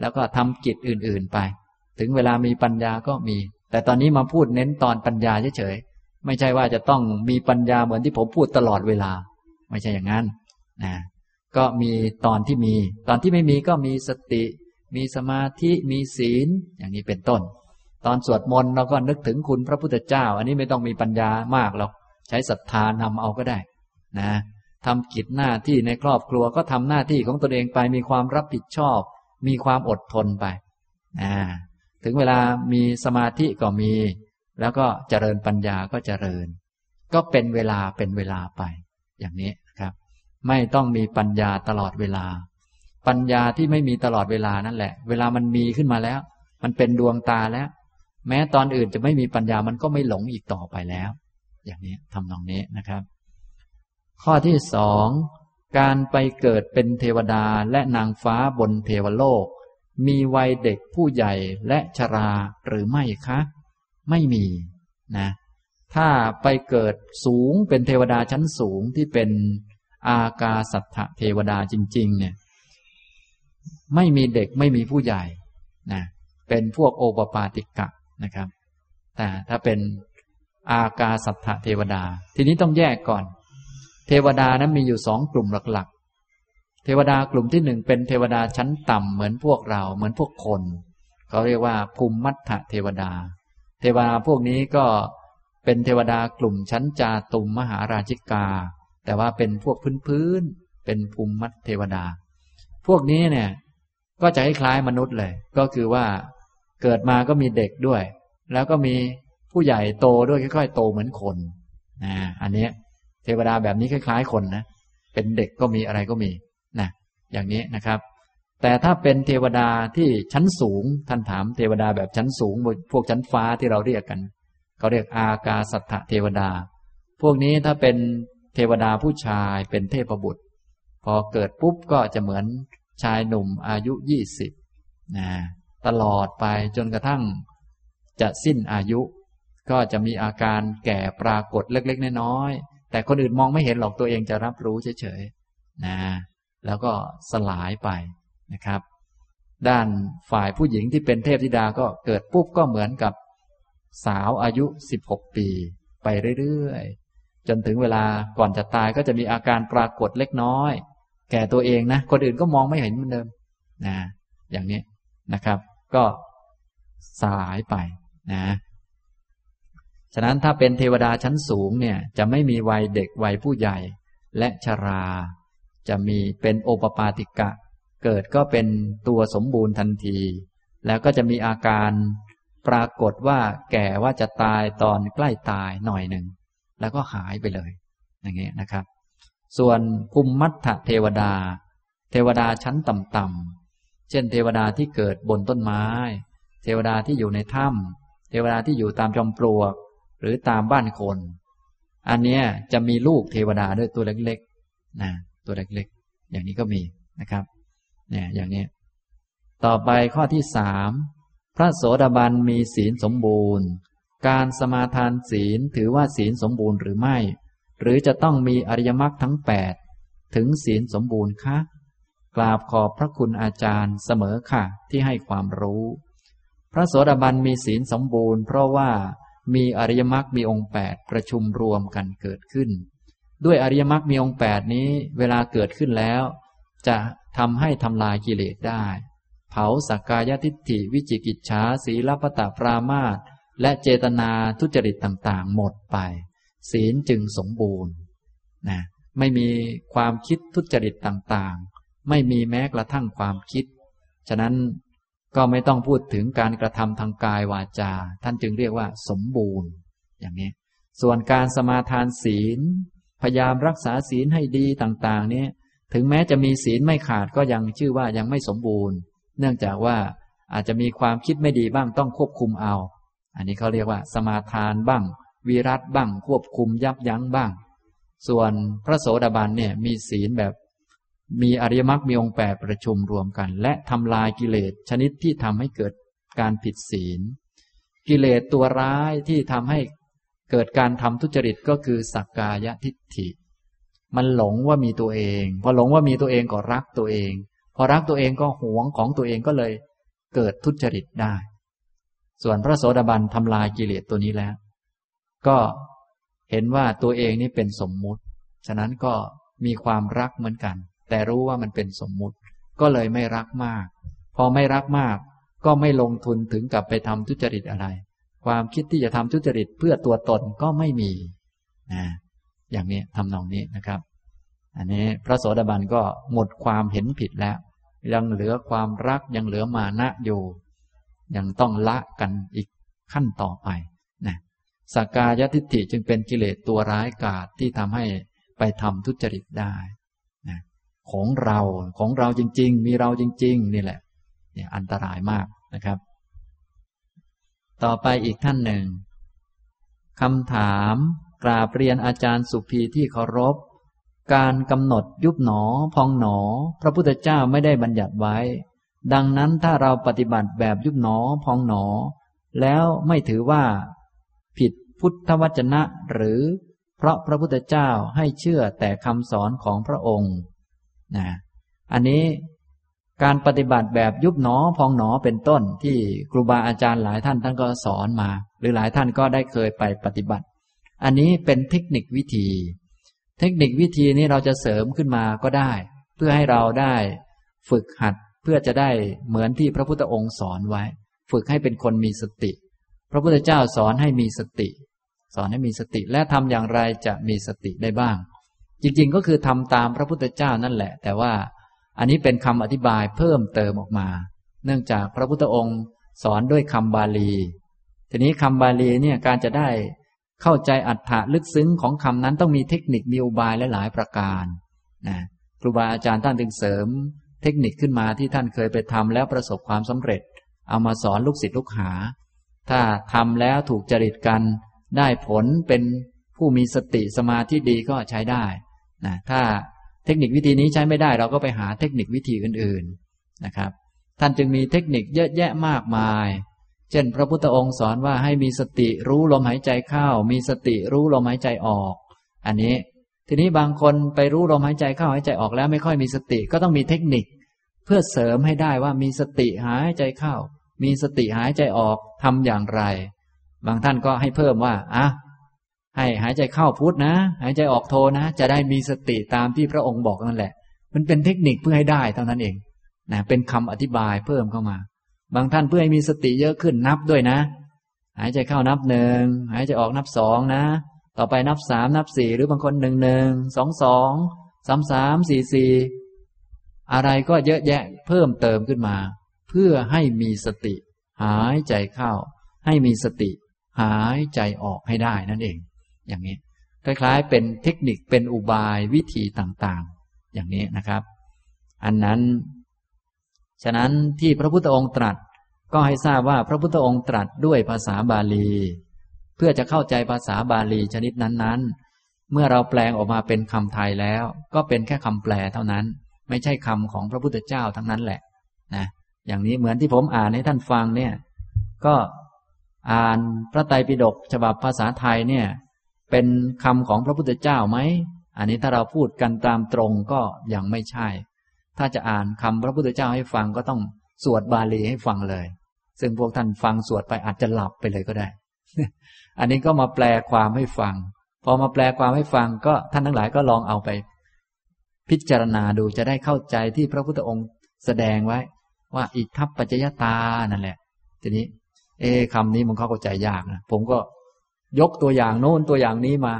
แล้วก็ทำกิจอื่น ๆไป ถึงเวลามีปัญญาก็มี แต่ตอนนี้มาพูดเน้นตอนปัญญาเฉยๆไม่ใช่ว่าจะต้องมีปัญญาเหมือนที่ผมพูดตลอดเวลา ไม่ใช่อย่างนั้นนะก็มีตอนที่มี ตอนที่ไม่มีก็มีสติ มีสมาธิมีศีลอย่างนี้เป็นต้น ตอนสวดมนต์เราก็นึกถึงคุณพระพุทธเจ้า อันนี้ไม่ต้องมีปัญญามากหรอกใช้ศรัทธานำเอาก็ได้นะทำกิจหน้าที่ในครอบครัวก็ทำหน้าที่ของตนเองไปมีความรับผิดชอบ มีความอดทนไปนะถึงเวลามีสมาธิก็มี แล้วก็เจริญปัญญาก็เจริญ ก็เป็นเวลาเป็นเวลาไป อย่างนี้ครับ ไม่ต้องมีปัญญาตลอดเวลา ปัญญาที่ไม่มีตลอดเวลานั่นแหละ เวลามันมีขึ้นมาแล้ว มันเป็นดวงตาแล้ว แม้ตอนอื่นจะไม่มีปัญญามันก็ไม่หลงอีกต่อไปแล้ว อย่างนี้ทำนองนี้นะครับ ข้อที่สองการไปเกิดเป็นเทวดาและนางฟ้าบนเทวโลก มีวัยเด็กผู้ใหญ่และชราหรือไม่คะ ไม่มีนะ ถ้าไปเกิดสูงเป็นเทวดาชั้นสูงที่เป็นอากาสัตถเทวดาจริง ๆ เนี่ย ไม่มีเด็กไม่มีผู้ใหญ่นะเป็นพวกโอปปาติกะนะครับแต่ถ้าเป็นอากาสัทธเทวดา ทีนี้ต้องแยกก่อน เทวดานั้นมีอยู่สองกลุ่มหลักๆ เทวดากลุ่มที่หนึ่งเป็นเทวดาชั้นต่ำเหมือนพวกเราเหมือนพวกคน เขาเรียกว่าภูมิมัทธเทวดา เทวดาพวกนี้ก็เป็นเทวดากลุ่มชั้นจาตุมมหาราชิกา แต่ว่าเป็นพวกพื้นๆเป็นภูมิมัทเทวดา พวกนี้เนี่ย ก็จะคล้ายมนุษย์เลย ก็คือว่าเกิดมาก็มีเด็กด้วย แล้วก็มีผู้ใหญ่โตด้วยค่อยๆ โตเหมือนคนนะอันนี้เทวดาแบบนี้คล้าย ๆ คนนะเป็นเด็กก็มีอะไรก็มีนะอย่างนี้นะครับ แต่ถ้าเป็นเทวดาที่ชั้นสูงท่านถามเทวดาแบบชั้นสูง พวกชั้นฟ้าที่เราเรียกกันเขาเรียกอากาสัทธเทวดา พวกนี้ถ้าเป็นเทวดาผู้ชายเป็นเทพบุตร พอเกิดปุ๊บก็จะเหมือน ชายหนุ่มอายุยี่สิบนะตลอดไปจนกระทั่งจะสิ้นอายุ ก็จะมีอาการแก่ปรากฏเล็กๆน้อยๆแต่คนอื่นมองไม่เห็นหรอกตัวเองจะรับรู้เฉยๆนะแล้วก็สลายไปนะครับ ด้านฝ่ายผู้หญิงที่เป็นเทพธิดาก็เกิดปุ๊บก็เหมือนกับสาวอายุสิบหกปี ไปเรื่อยๆ จนถึงเวลาก่อนจะตายก็จะมีอาการปรากฏเล็กน้อย แก่ตัวเองนะ คนอื่นก็มองไม่เห็นเหมือนเดิมนะอย่างนี้นะครับ ก็สลายไปนะฉะนั้นถ้าเป็นเทวดาชั้นสูงเนี่ย จะไม่มีวัยเด็กวัยผู้ใหญ่ และชรา จะมีเป็นโอปปาติกะ เกิดก็เป็นตัวสมบูรณ์ทันที แล้วก็จะมีอาการปรากฏว่าแก่ว่าจะตายตอนใกล้ตายหน่อยหนึ่งแล้วก็หายไปเลย อย่างนี้ยนะครับ ส่วนภูมิมัทธเทวดา เทวดาชั้นต่ำๆ เช่น เทวดาที่เกิดบนต้นไม้ เทวดาที่อยู่ในถ้ำเทวดาที่อยู่ตามจอมปลวก หรือตามบ้านคน อันนี้จะมีลูกเทวดาด้วยตัวเล็กๆนะตัวเล็กๆ อย่างนี้ก็มีนะครับ เนี่ย อย่างนี้ ต่อไปข้อที่สามพระโสดาบันมีศีลสมบูรณ์ การสมาทานศีลถือว่าศีลสมบูรณ์หรือไม่ หรือจะต้องมีอริยมรรคทั้งแปดถึงศีลสมบูรณ์คะกราบขอบพระคุณอาจารย์เสมอค่ะ ที่ให้ความรู้ พระโสดาบันมีศีลสมบูรณ์ เพราะว่ามีอริยมรรคมีองค์แปดประชุมรวมกันเกิดขึ้น ด้วยอริยมรรคมีองค์แปดนี้เวลาเกิดขึ้นแล้ว จะทำให้ทำลายกิเลสได้ เผาสักกายทิฏฐิวิจิกิจฉาสีลปตะปรามาตและเจตนาทุจริตต่างๆ หมดไป ศีลจึงสมบูรณ์นะไม่มีความคิดทุจริตต่างๆ ไม่มีแม้กระทั่งความคิด ฉะนั้นก็ไม่ต้องพูดถึงการกระทำทางกายวาจา ท่านจึงเรียกว่าสมบูรณ์ อย่างนี้ ส่วนการสมาทานศีล พยายามรักษาศีลให้ดีต่างๆ นี้ถึงแม้จะมีศีลไม่ขาดก็ยังชื่อว่ายังไม่สมบูรณ์ เนื่องจากว่าอาจจะมีความคิดไม่ดีบ้างต้องควบคุมเอา อันนี้เขาเรียกว่า สมาทานบ้าง วีรัตบ้างควบคุมยับยั้งบ้าง ส่วนพระโสดาบันเนี่ยมีศีลแบบ มีอริยมรรคมีองค์แปดประชุมรวมกัน และทำลายกิเลสชนิดที่ทำให้เกิดการผิดศีล กิเลสตัวร้ายที่ทำให้เกิดการทำทุจริตก็คือสักกายทิฏฐิ มันหลงว่ามีตัวเอง พอหลงว่ามีตัวเองก็รักตัวเอง พอรักตัวเองก็หวงของตัวเองก็เลยเกิดทุจริตได้ ส่วนพระโสดาบันทำลายกิเลสตัวนี้แล้ว ก็เห็นว่าตัวเองนี่เป็นสมมุติ ฉะนั้นก็มีความรักเหมือนกัน แต่รู้ว่ามันเป็นสมมุติ ก็เลยไม่รักมาก พอไม่รักมาก ก็ไม่ลงทุนถึงกับไปทำทุจริตอะไร ความคิดที่จะทำทุจริตเพื่อตัวตนก็ไม่มีนะอย่างนี้ทำนองนี้นะครับ อันนี้พระโสดาบันก็หมดความเห็นผิดแล้ว ยังเหลือความรักยังเหลือมานะอยู่ ยังต้องละกันอีกขั้นต่อไป สักกายทิฏฐิจึงเป็นกิเลสตัวร้ายกาจที่ทำให้ไปทำทุจริตได้นะของเราของเราจริง ๆ มีเราจริง ๆ นี่แหละเนี่ยอันตรายมากนะครับ ต่อไปอีกท่านหนึ่งคำถามกราบเรียนอาจารย์สุภีที่เคารพ การกำหนดยุบหนอ พองหนอ พระพุทธเจ้าไม่ได้บัญญัติไว้ ดังนั้นถ้าเราปฏิบัติแบบยุบหนอ พองหนอ แล้วไม่ถือว่า พุทธวจนะ หรือ เพราะพระพุทธเจ้าให้เชื่อแต่คำสอนของพระองค์นะอันนี้การปฏิบัติแบบยุบหนอพองหนอเป็นต้นที่ครูบาอาจารย์หลายท่านท่านก็สอนมา หรือหลายท่านก็ได้เคยไปปฏิบัติ อันนี้เป็นเทคนิควิธี เทคนิควิธีนี้เราจะเสริมขึ้นมาก็ได้ เพื่อให้เราได้ฝึกหัดเพื่อจะได้เหมือนที่พระพุทธองค์สอนไว้ ฝึกให้เป็นคนมีสติ พระพุทธเจ้าสอนให้มีสติ สอนให้มีสติและทำอย่างไรจะมีสติได้บ้าง จริงๆก็คือทำตามพระพุทธเจ้านั่นแหละ แต่ว่าอันนี้เป็นคำอธิบายเพิ่มเติมออกมา เนื่องจากพระพุทธองค์สอนด้วยคำบาลี ทีนี้คำบาลีเนี่ยการจะได้เข้าใจอัฏฐะลึกซึ้งของคำนั้นต้องมีเทคนิคมีอุบายและหลายประการนะครูบาอาจารย์ท่านถึงเสริม เทคนิคขึ้นมาที่ท่านเคยไปทำแล้วประสบความสำเร็จ เอามาสอนลูกศิษย์ลูกหา ถ้าทำแล้วถูกจริตกัน ได้ผลเป็นผู้มีสติสมาธิดีก็ใช้ได้นะถ้าเทคนิควิธีนี้ใช้ไม่ได้เราก็ไปหาเทคนิควิธีอื่นๆนะครับ ท่านจึงมีเทคนิคเยอะแยะมากมาย เช่น พระพุทธองค์สอนว่าให้มีสติรู้ลมหายใจเข้า มีสติรู้ลมหายใจออก อันนี้ ทีนี้บางคนไปรู้ลมหายใจเข้าหายใจออกแล้วไม่ค่อยมีสติก็ต้องมีเทคนิค เพื่อเสริมให้ได้ว่ามีสติหายใจเข้า มีสติหายใจออกทำอย่างไร บางท่านก็ให้เพิ่มว่าอะให้หายใจเข้าพุทนะ หายใจออกโทนะ จะได้มีสติตามที่พระองค์บอกนั่นแหละ มันเป็นเทคนิคเพื่อให้ได้เท่านั้นเองนะเป็นคำอธิบายเพิ่มเข้ามา บางท่านเพื่อให้มีสติเยอะขึ้นนับด้วยนะ หายใจเข้านับหนึ่งหายใจออกนับสองนะ ต่อไปนับสามนับสี่หรือบางคนหนึ่งหนึ่งสองสองสามสามสี่สี่อะไรก็เยอะแยะเพิ่มเติมขึ้นมา เพื่อให้มีสติ หายใจเข้า ให้มีสติ หายใจออกให้ได้นั่นเอง อย่างนี้ คล้ายๆ เป็นเทคนิคเป็นอุบายวิธีต่างๆ อย่างนี้นะครับ อันนั้น ฉะนั้นที่พระพุทธองค์ตรัส ก็ให้ทราบว่าพระพุทธองค์ตรัสด้วยภาษาบาลี เพื่อจะเข้าใจภาษาบาลีชนิดนั้นๆ เมื่อเราแปลงออกมาเป็นคำไทยแล้ว ก็เป็นแค่คำแปลเท่านั้น ไม่ใช่คำของพระพุทธเจ้าทั้งนั้นแหละนะอย่างนี้เหมือนที่ผมอ่านให้ท่านฟังเนี่ย ก็ อ่านพระไตรปิฎกฉบับภาษาไทยเนี่ย เป็นคำของพระพุทธเจ้าไหม อันนี้ถ้าเราพูดกันตามตรงก็ยังไม่ใช่ ถ้าจะอ่านคำพระพุทธเจ้าให้ฟังก็ต้องสวดบาลีให้ฟังเลย ซึ่งพวกท่านฟังสวดไปอาจจะหลับไปเลยก็ได้ อันนี้ก็มาแปลความให้ฟัง พอมาแปลความให้ฟังก็ท่านทั้งหลายก็ลองเอาไป พิจารณาดูจะได้เข้าใจที่พระพุทธองค์แสดงไว้ ว่าอิทัปปัจจยตานั่นแหละ ทีนี้ เอคำนี้มันเข้าใจยากนะผมก็ยกตัวอย่างโน้นตัวอย่างนี้มา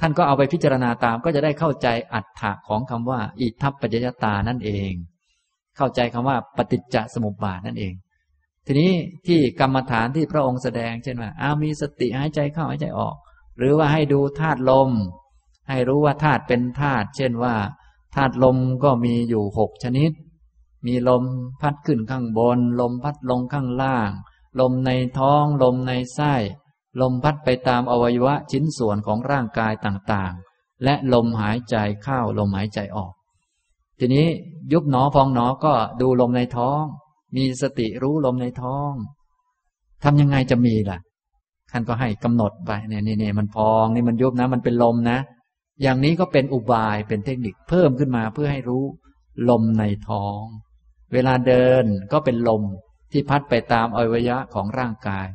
ท่านก็เอาไปพิจารณาตาม ก็จะได้เข้าใจอัตถะของคำว่า อิทัปปัจจยตานั่นเอง เข้าใจคำว่าปฏิจจสมุปบาทนั่นเอง ทีนี้ที่กรรมฐานที่พระองค์แสดงเช่นว่าอามีสติหายใจเข้าหายใจออก หรือว่าให้ดูธาตุลม ให้รู้ว่าธาตุเป็นธาตุเช่นว่าธาตุลมก็มีอยู่หกชนิด มีลมพัดขึ้นข้างบน ลมพัดลงข้างล่าง ลมในท้องลมในไส้ ลมพัดไปตามอวัยวะชิ้นส่วนของร่างกายต่างๆ และลมหายใจเข้าลมหายใจออก ทีนี้ยุบหนอพองหนอก็ดูลมในท้อง มีสติรู้ลมในท้องทำยังไงจะมีล่ะท่านก็ให้กำหนดไปเนี่ยเนี่ยมันพองนี่มันยุบนะ มันเป็นลมนะ อย่างนี้ก็เป็นอุบายเป็นเทคนิคเพิ่มขึ้นมาเพื่อให้รู้ ลมในท้อง เวลาเดินก็เป็นลม ที่พัดไปตามอวัยวะของร่างกาย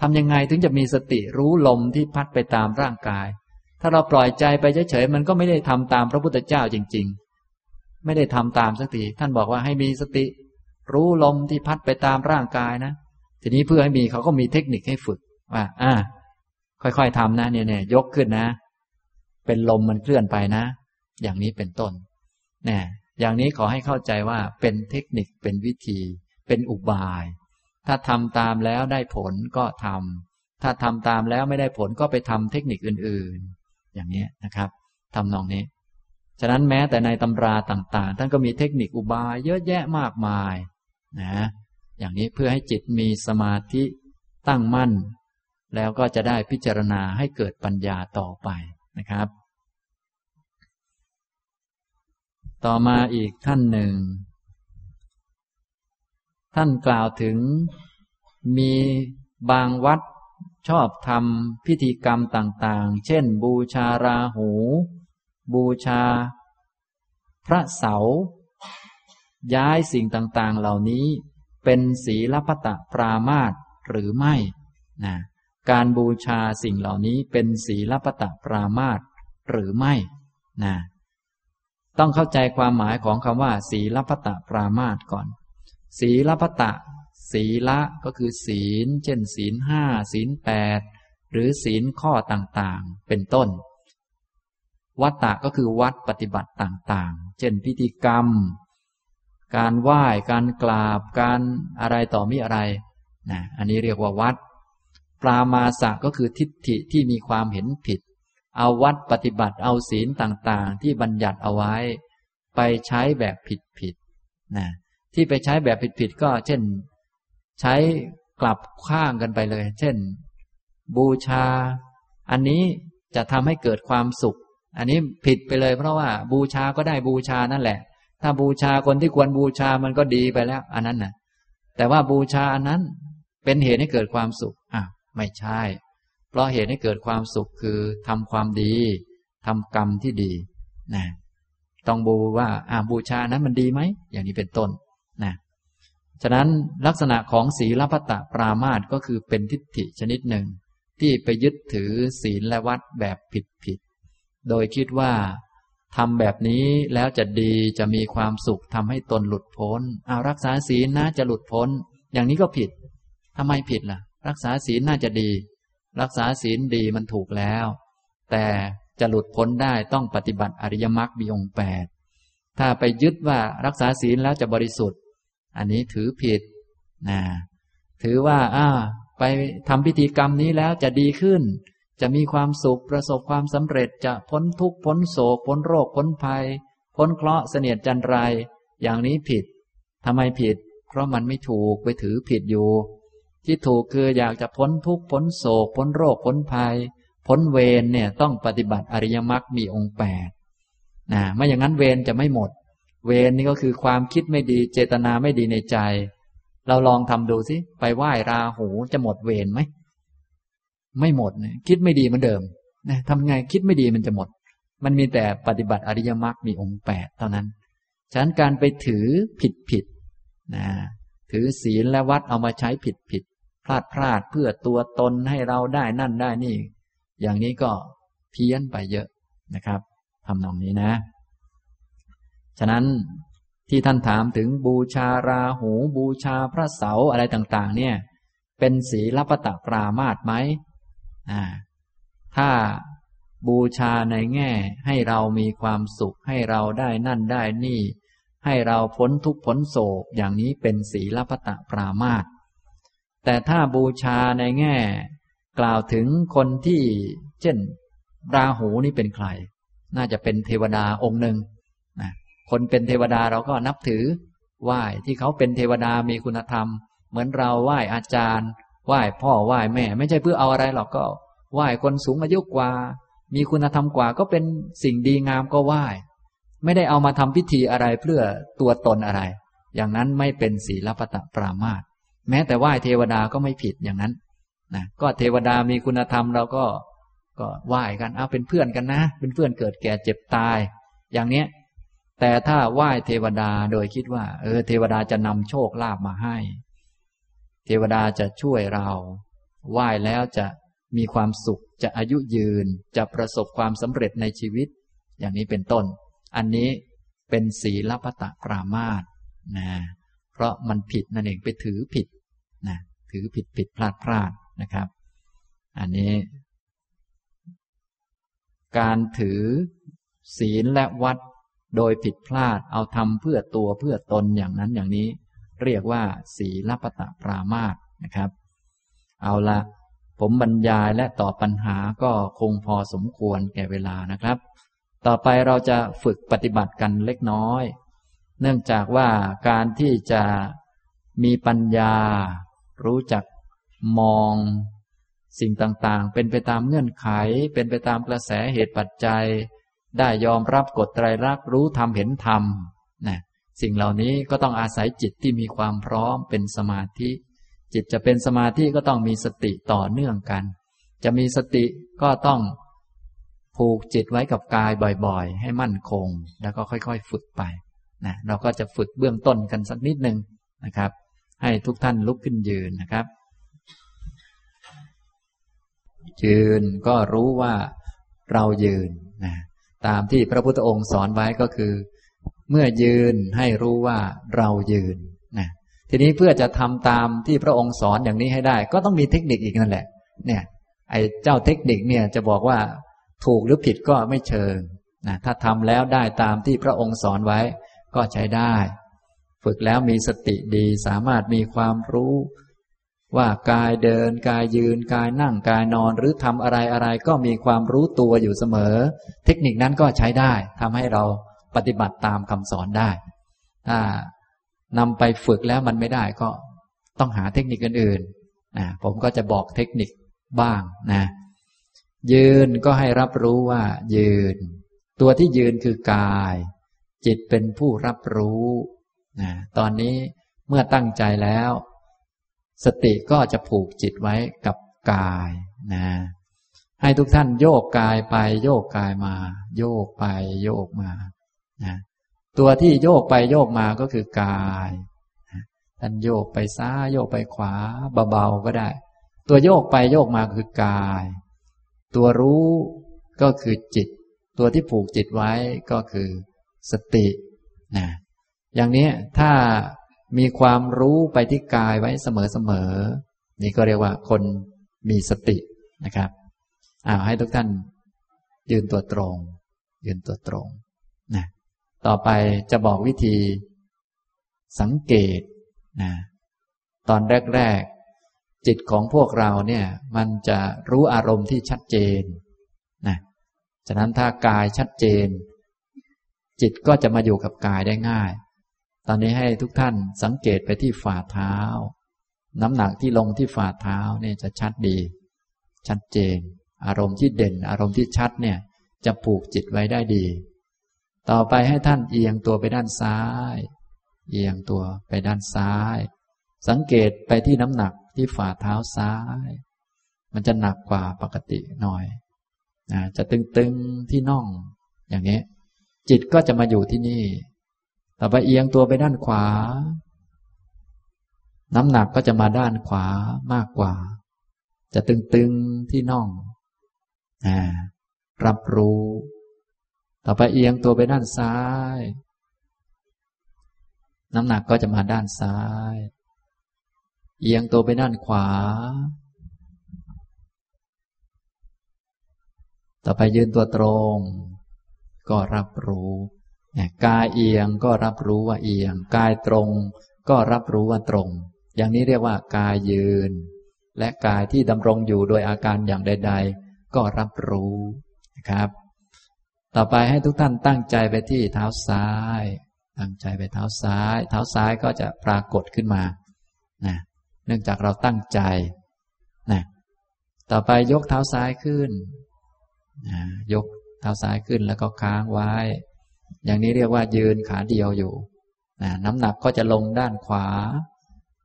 ทำยังไงถึงจะมีสติรู้ลมที่พัดไปตามร่างกาย ถ้าเราปล่อยใจไปเฉยๆมันก็ไม่ได้ทำตามพระพุทธเจ้าจริง ๆ ไม่ได้ทำตามสักทีท่านบอกว่าให้มีสติ รู้ลมที่พัดไปตามร่างกายนะ ทีนี้เพื่อให้มีเขาก็มีเทคนิคให้ฝึกว่าอ่า ค่อยๆทำนะเนี่ยเนี่ยยกขึ้นนะ เป็นลมมันเคลื่อนไปนะ อย่างนี้เป็นต้นเนี่ยอย่างนี้ขอให้เข้าใจว่าเป็นเทคนิคเป็นวิธี เป็นอุบาย ถ้าทำตามแล้วได้ผลก็ทำถ้าทำตามแล้วไม่ได้ผลก็ไปทำเทคนิคอื่นๆ อย่างนี้นะครับทำนองนี้ ฉะนั้นแม้แต่ในตำราต่างๆ ท่านก็มีเทคนิคอุบายเยอะแยะมากมายนะอย่างนี้เพื่อให้จิตมีสมาธิตั้งมั่น แล้วก็จะได้พิจารณาให้เกิดปัญญาต่อไปนะครับ ต่อมาอีกท่านหนึ่ง ท่านกล่าวถึง มีบางวัดชอบทำพิธีกรรมต่างๆ เช่น บูชาราหู บูชา พระเสา ย้ายสิ่งต่างๆ เหล่านี้เป็นศีลพตะปรามาตหรือไม่นะการบูชาสิ่งเหล่านี้เป็นศีลปตะปรามาตหรือไม่นะต้องเข้าใจความหมายของคำว่า ศีลปตะปรามาตก่อน ศีลปตะ ศีละก็คือศีล เช่น ศีลห้าศีลแปดหรือศีลข้อต่างๆ เป็นต้น วัตตะก็คือวัดปฏิบัติต่างๆ เช่นพิธีกรรม การไหว้ การกราบ การอะไรต่อมีอะไรนะอันนี้เรียกว่าวัด ปรามาสะก็คือทิฏฐิที่มีความเห็นผิด เอาวัดปฏิบัติเอาศีลต่างๆ ที่บัญญัติเอาไว้ ไปใช้แบบผิดๆนะ ที่ไปใช้แบบผิดๆก็ เช่น ใช้กลับข้างกันไปเลย เช่น บูชา อันนี้จะทำให้เกิดความสุข อันนี้ผิดไปเลย เพราะว่าบูชาก็ได้บูชานั่นแหละ ถ้าบูชาคนที่ควรบูชามันก็ดีไปแล้ว อันนั้นนะแต่ว่าบูชาอันนั้นเป็นเหตุให้เกิดความสุขอะไม่ใช่ เพราะเหตุให้เกิดความสุขคือทำความดีทำกรรมที่ดีนะต้องบูว่าอ่าบูชานั้นมันดีไหมอย่างนี้เป็นต้น ฉะนั้นลักษณะของศีลพัตตปรามาตก็คือเป็นทิฏฐิชนิดหนึ่ง ที่ไปยึดถือศีลและวัดแบบผิดผิด โดยคิดว่าทำแบบนี้แล้วจะดีจะมีความสุขทำให้ตนหลุดพ้นเอารักษาศีลนะจะหลุดพ้น อย่างนี้ก็ผิดทำไมผิดล่ะ รักษาศีลน่าจะดี รักษาศีลดีมันถูกแล้ว แต่จะหลุดพ้นได้ต้องปฏิบัติอริยมรรคมีองค์แปดถ้าไปยึดว่ารักษาศีลแล้วจะบริสุทธิ์ อันนี้ถือผิดนะถือว่าอ่าไปทำพิธีกรรมนี้แล้วจะดีขึ้น จะมีความสุขประสบความสำเร็จจะพ้นทุกข์พ้นโศกพ้นโรคพ้นภัย พ้นเคราะห์เสนียดจันไร อย่างนี้ผิดทำไมผิด เพราะมันไม่ถูกไปถือผิดอยู่ ที่ถูกคืออยากจะพ้นทุกข์พ้นโศก พ้นโรคพ้นภัย พ้นเวรเนี่ยต้องปฏิบัติอริยมรรคมีองค์แปดนะไม่อย่างนั้นเวรจะไม่หมด เวรนี่ก็คือความคิดไม่ดีเจตนาไม่ดีในใจ เราลองทำดูสิไปไหว้ราหูจะหมดเวรไหมไม่หมดนี่ยคิดไม่ดีเหมือนเดิมนะทำไงคิดไม่ดีมันจะหมด มันมีแต่ปฏิบัติอริยมรรคมีองค์แปดเท่านั้นฉะนั้นการไปถือผิดผิดนะถือศีลและวัดเอามาใช้ผิดผิดพลาดพลาดเพื่อตัวตนให้เราได้นั่นได้นี่ อย่างนี้ก็เพี้ยนไปเยอะนะครับทำนองนี้นะ ฉะนั้นที่ท่านถามถึงบูชาราหูบูชาพระเสาอะไรต่างๆ เนี่ย เป็นศีลปตะปรามาตไหมอ่าถ้าบูชาในแง่ให้เรามีความสุขให้เราได้นั่นได้นี่ ให้เราพ้นทุกข์พ้นโศกอย่างนี้เป็นศีลปตะปรามาตแต่ถ้าบูชาในแง่ กล่าวถึงคนที่ เช่น ราหูนี่เป็นใคร น่าจะเป็นเทวดาองค์หนึ่ง คนเป็นเทวดาเราก็นับถือไหว้ที่เขาเป็นเทวดามีคุณธรรม เหมือนเราไหว้อาจารย์ไหว้พ่อไหว้แม่ ไม่ใช่เพื่อเอาอะไรหรอกก็ไหว้คนสูงอายุกว่า มีคุณธรรมกว่าก็เป็นสิ่งดีงามก็ไหว้ ไม่ได้เอามาทำพิธีอะไรเพื่อตัวตนอะไร อย่างนั้นไม่เป็นศีลปตะปรามาตแม้แต่ไหว้เทวดาก็ไม่ผิดอย่างนั้นนะก็เทวดามีคุณธรรมเราก็ก็ไหว้กันเอาเป็นเพื่อนกันนะ เป็นเพื่อนเกิดแก่เจ็บตาย อย่างเนี้ย แต่ถ้าไหว้เทวดาโดยคิดว่า เออ เทวดาจะนำโชคลาภมาให้ เทวดาจะช่วยเรา ไหว้แล้วจะมีความสุขจะอายุยืนจะประสบความสำเร็จในชีวิต อย่างนี้เป็นต้น อันนี้เป็นศีลปตะปรามาสนะเพราะมันผิดนั่นเองไปถือผิดนะถือผิดผิดพลาดพลาดนะครับ อันนี้ การถือศีลและวัด โดยผิดพลาดเอาทำเพื่อตัวเพื่อตนอย่างนั้นอย่างนี้ เรียกว่า ศีลปตะปรามาสนะครับ เอาละผมบรรยายและตอบปัญหาก็คงพอสมควรแก่เวลานะครับ ต่อไปเราจะฝึกปฏิบัติกันเล็กน้อย เนื่องจากว่าการที่จะมีปัญญา รู้จักมอง สิ่งต่างๆ เป็นไปตามเงื่อนไข เป็นไปตามกระแสเหตุปัจจัย ได้ยอมรับกฎไตรลักษณ์รู้ธรรมเห็นธรรมนะสิ่งเหล่านี้ก็ต้องอาศัยจิตที่มีความพร้อมเป็นสมาธิ จิตจะเป็นสมาธิก็ต้องมีสติต่อเนื่องกัน จะมีสติก็ต้องผูกจิตไว้กับกายบ่อยๆ ให้มั่นคง แล้วก็ค่อยๆ ฝึกไปนะเราก็จะฝึกเบื้องต้นกันสักนิดหนึ่งนะครับ ให้ทุกท่านลุกขึ้นยืนนะครับ ยืนก็รู้ว่าเรายืนนะ ตามที่พระพุทธองค์สอนไว้ก็คือ เมื่อยืนให้รู้ว่าเรายืนนะทีนี้เพื่อจะทำตามที่พระองค์สอนอย่างนี้ให้ได้ ก็ต้องมีเทคนิคอีกนั่นแหละ เนี่ยไอ้เจ้าเทคนิคเนี่ยจะบอกว่าถูกหรือผิดก็ไม่เชิงนะถ้าทำแล้วได้ตามที่พระองค์สอนไว้ก็ใช้ได้ ฝึกแล้วมีสติดีสามารถมีความรู้ ว่ากายเดินกายยืนกายนั่งกายนอนหรือทำอะไรอะไรก็มีความรู้ตัวอยู่เสมอ เทคนิคนั้นก็ใช้ได้ทำให้เราปฏิบัติตามคำสอนได้ถ้านำไปฝึกแล้วมันไม่ได้ก็ต้องหาเทคนิคอื่นๆนะผมก็จะบอกเทคนิคบ้างนะ ยืนก็ให้รับรู้ว่า ยืน ตัวที่ยืนคือกาย จิตเป็นผู้รับรู้นะตอนนี้เมื่อตั้งใจแล้ว สติก็จะผูกจิตไว้กับกายนะ ให้ทุกท่านโยกกายไปโยกกายมา โยกไปโยกมานะตัวที่โยกไปโยกมาก็คือกายท่านโยกไปซ้ายโยกไปขวาเบาๆก็ได้ ตัวโยกไปโยกมาคือกาย ตัวรู้ก็คือจิต ตัวที่ผูกจิตไว้ก็คือสตินะอย่างนี้ถ้า มีความรู้ไปที่กายไว้เสมอๆนี่ก็เรียกว่าคนมีสตินะครับอ้าวให้ทุกท่าน ยืนตัวตรง ยืนตัวตรงนะต่อไปจะบอกวิธี สังเกตนะตอนแรก ๆ จิตของพวกเราเนี่ย มันจะรู้อารมณ์ที่ชัดเจนนะฉะนั้นถ้ากายชัดเจน จิตก็จะมาอยู่กับกายได้ง่าย ตอนนี้ให้ทุกท่านสังเกตไปที่ฝ่าเท้า น้ำหนักที่ลงที่ฝ่าเท้าเนี่ยจะชัดดี ชัดเจน อารมณ์ที่เด่น อารมณ์ที่ชัดเนี่ย จะผูกจิตไว้ได้ดี ต่อไปให้ท่านเอียงตัวไปด้านซ้าย เอียงตัวไปด้านซ้าย สังเกตไปที่น้ำหนักที่ฝ่าเท้าซ้าย มันจะหนักกว่าปกติหน่อยจะตึงๆที่น่อง อย่างนี้ จิตก็จะมาอยู่ที่นี่ ต่อไปเอียงตัวไปด้านขวา น้ำหนักก็จะมาด้านขวามากกว่า จะตึงๆที่น่องอรับรู้ ต่อไปเอียงตัวไปด้านซ้าย น้ำหนักก็จะมาด้านซ้าย เอียงตัวไปด้านขวา ต่อไปยืนตัวตรง ก็รับรู้ กายเอียงก็รับรู้ว่าเอียง กายตรง ก็รับรู้ว่าตรง อย่างนี้เรียกว่ากายยืน และกายที่ดำรงอยู่โดยอาการอย่างใด ๆ ก็รับรู้นะครับ ต่อไปให้ทุกท่านตั้งใจไปที่เท้าซ้าย ตั้งใจไปเท้าซ้าย เท้าซ้ายก็จะปรากฏขึ้นมานะเนื่องจากเราตั้งใจนะต่อไปยกเท้าซ้ายขึ้นนะยกเท้าซ้ายขึ้นแล้วก็ค้างไว้ อย่างนี้เรียกว่ายืนขาเดียวอยู่น้ำหนักก็จะลงด้านขวา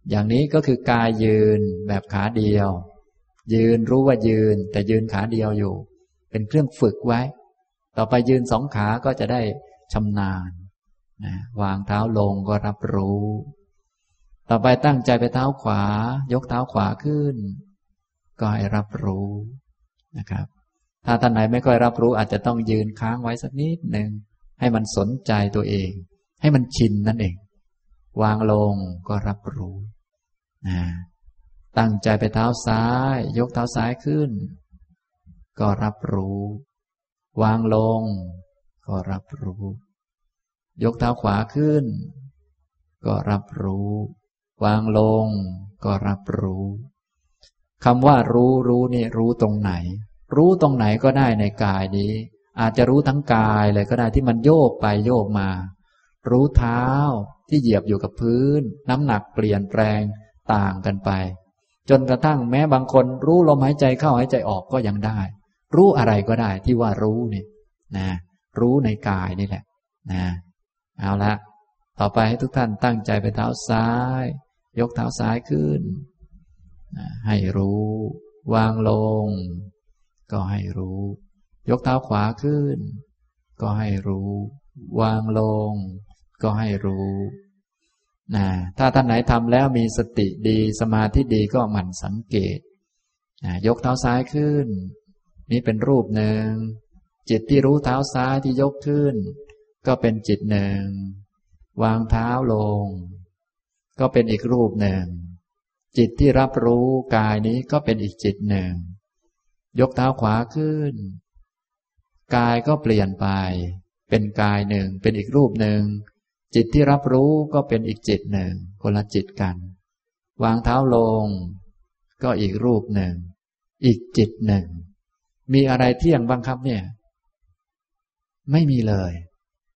อย่างนี้ก็คือกายยืนแบบขาเดียว ยืนรู้ว่ายืน แต่ยืนขาเดียวอยู่ เป็นเครื่องฝึกไว้ ต่อไปยืนสองขาก็จะได้ชำนาญนะวางเท้าลงก็รับรู้ ต่อไปตั้งใจไปเท้าขวา ยกเท้าขวาขึ้น ก็ให้รับรู้นะครับ ถ้าท่านไหนไม่ค่อยรับรู้อาจจะต้องยืนค้างไว้สักนิดหนึ่ง ให้มันสนใจตัวเอง ให้มันชินนั่นเอง วางลงก็รับรู้นะตั้งใจไปเท้าซ้าย ยกเท้าซ้ายขึ้น ก็รับรู้ วางลง ก็รับรู้ ยกเท้าขวาขึ้น ก็รับรู้ วางลง ก็รับรู้คำว่ารู้รู้นี่รู้ตรงไหน รู้ตรงไหนก็ได้ในกายนี้ อาจจะรู้ทั้งกายเลยก็ได้ที่มันโยกไปโยกมา รู้เท้าที่เหยียบอยู่กับพื้น น้ำหนักเปลี่ยนแปลงต่างกันไป จนกระทั่งแม้บางคนรู้ลมหายใจเข้าหายใจออกก็ยังได้ รู้อะไรก็ได้ที่ว่ารู้เนี่ยนะรู้ในกายนี่แหละนะเอาละต่อไปให้ทุกท่านตั้งใจไปเท้าซ้าย ยกเท้าซ้ายขึ้นให้รู้ วางลง ก็ให้รู้ ยกเท้าขวาขึ้น ก็ให้รู้ วางลง ก็ให้รู้นะถ้าท่านไหนทำแล้วมีสติดีสมาธิดีก็หมั่นสังเกตนะยกเท้าซ้ายขึ้น นี่เป็นรูปหนึ่ง จิตที่รู้เท้าซ้ายที่ยกขึ้น ก็เป็นจิตหนึ่ง วางเท้าลง ก็เป็นอีกรูปหนึ่ง จิตที่รับรู้กายนี้ก็เป็นอีกจิตหนึ่ง ยกเท้าขวาขึ้น กายก็เปลี่ยนไป เป็นกายหนึ่ง เป็นอีกรูปหนึ่ง จิตที่รับรู้ก็เป็นอีกจิตหนึ่ง คนละจิตกัน วางเท้าลง ก็อีกรูปหนึ่ง อีกจิตหนึ่ง มีอะไรเที่ยงบ้างครับเนี่ย ไม่มีเลย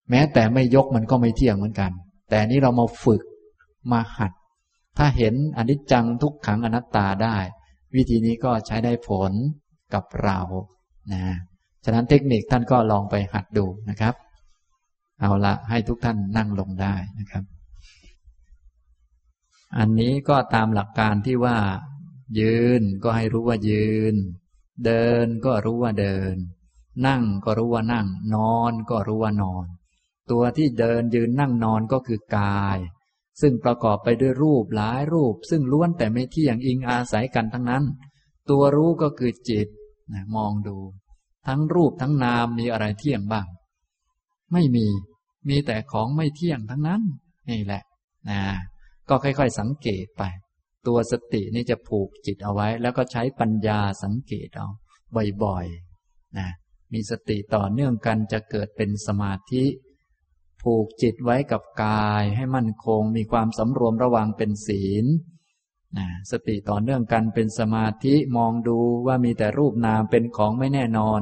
แม้แต่ไม่ยกมันก็ไม่เที่ยงเหมือนกัน แต่นี้เรามาฝึกมาหัด ถ้าเห็นอนิจจังทุกขังอนัตตาได้ วิธีนี้ก็ใช้ได้ผลกับเรานะ ฉะนั้นเทคนิคท่านก็ลองไปหัดดูนะครับ เอาละให้ทุกท่านนั่งลงได้นะครับ อันนี้ก็ตามหลักการที่ว่า ยืนก็ให้รู้ว่ายืน เดินก็รู้ว่าเดิน นั่งก็รู้ว่านั่ง นอนก็รู้ว่านอน ตัวที่เดินยืนนั่งนอนก็คือกาย ซึ่งประกอบไปด้วยรูปหลายรูป ซึ่งล้วนแต่ไม่เที่ยงอิงอาศัยกันทั้งนั้น ตัวรู้ก็คือจิตนะมองดู ทั้งรูปทั้งนามมีอะไรเที่ยงบ้าง ไม่มี มีแต่ของไม่เที่ยงทั้งนั้น นี่แหละนะก็ค่อย ๆ สังเกตไป ตัวสตินี่จะผูกจิตเอาไว้ แล้วก็ใช้ปัญญาสังเกตเอาบ่อยๆนะมีสติต่อเนื่องกันจะเกิดเป็นสมาธิ ผูกจิตไว้กับกายให้มั่นคง มีความสำรวมระวังเป็นศีล นะสติต่อเนื่องกันเป็นสมาธิมองดูว่ามีแต่รูปนามเป็นของไม่แน่นอน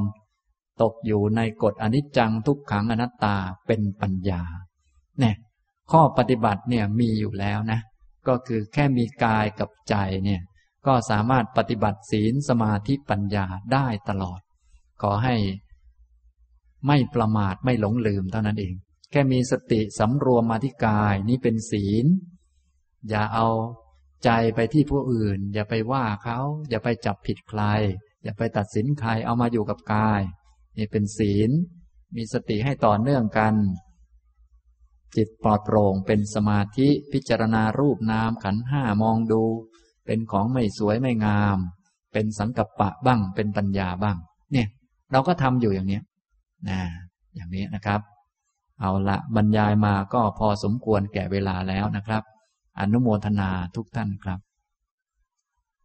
ตกอยู่ในกฎอนิจจังทุกขังอนัตตาเป็นปัญญาเนี่ยข้อปฏิบัติเนี่ยมีอยู่แล้วนะ ก็คือแค่มีกายกับใจเนี่ยก็สามารถปฏิบัติศีลสมาธิปัญญาได้ตลอด ขอให้ไม่ประมาทไม่หลงลืมเท่านั้นเอง แค่มีสติสำรวมมาที่กายนี้เป็นศีล อย่าเอา ใจไปที่ผู้อื่น อย่าไปว่าเขาอย่าไปจับผิดใคร อย่าไปตัดสินใครเอามาอยู่กับกาย นี่เป็นศีล มีสติให้ต่อเนื่องกัน จิตปลอดโปร่งเป็นสมาธิพิจารณารูปนามขันห้ามองดู เป็นของไม่สวยไม่งาม เป็นสังกัปปะบ้างเป็นปัญญาบ้าง เนี่ย เราก็ทำอยู่อย่างนี้นะอย่างนี้นะครับ เอาละบรรยายมาก็พอสมควรแก่เวลาแล้วนะครับ อนุโมทนาทุกท่านครับ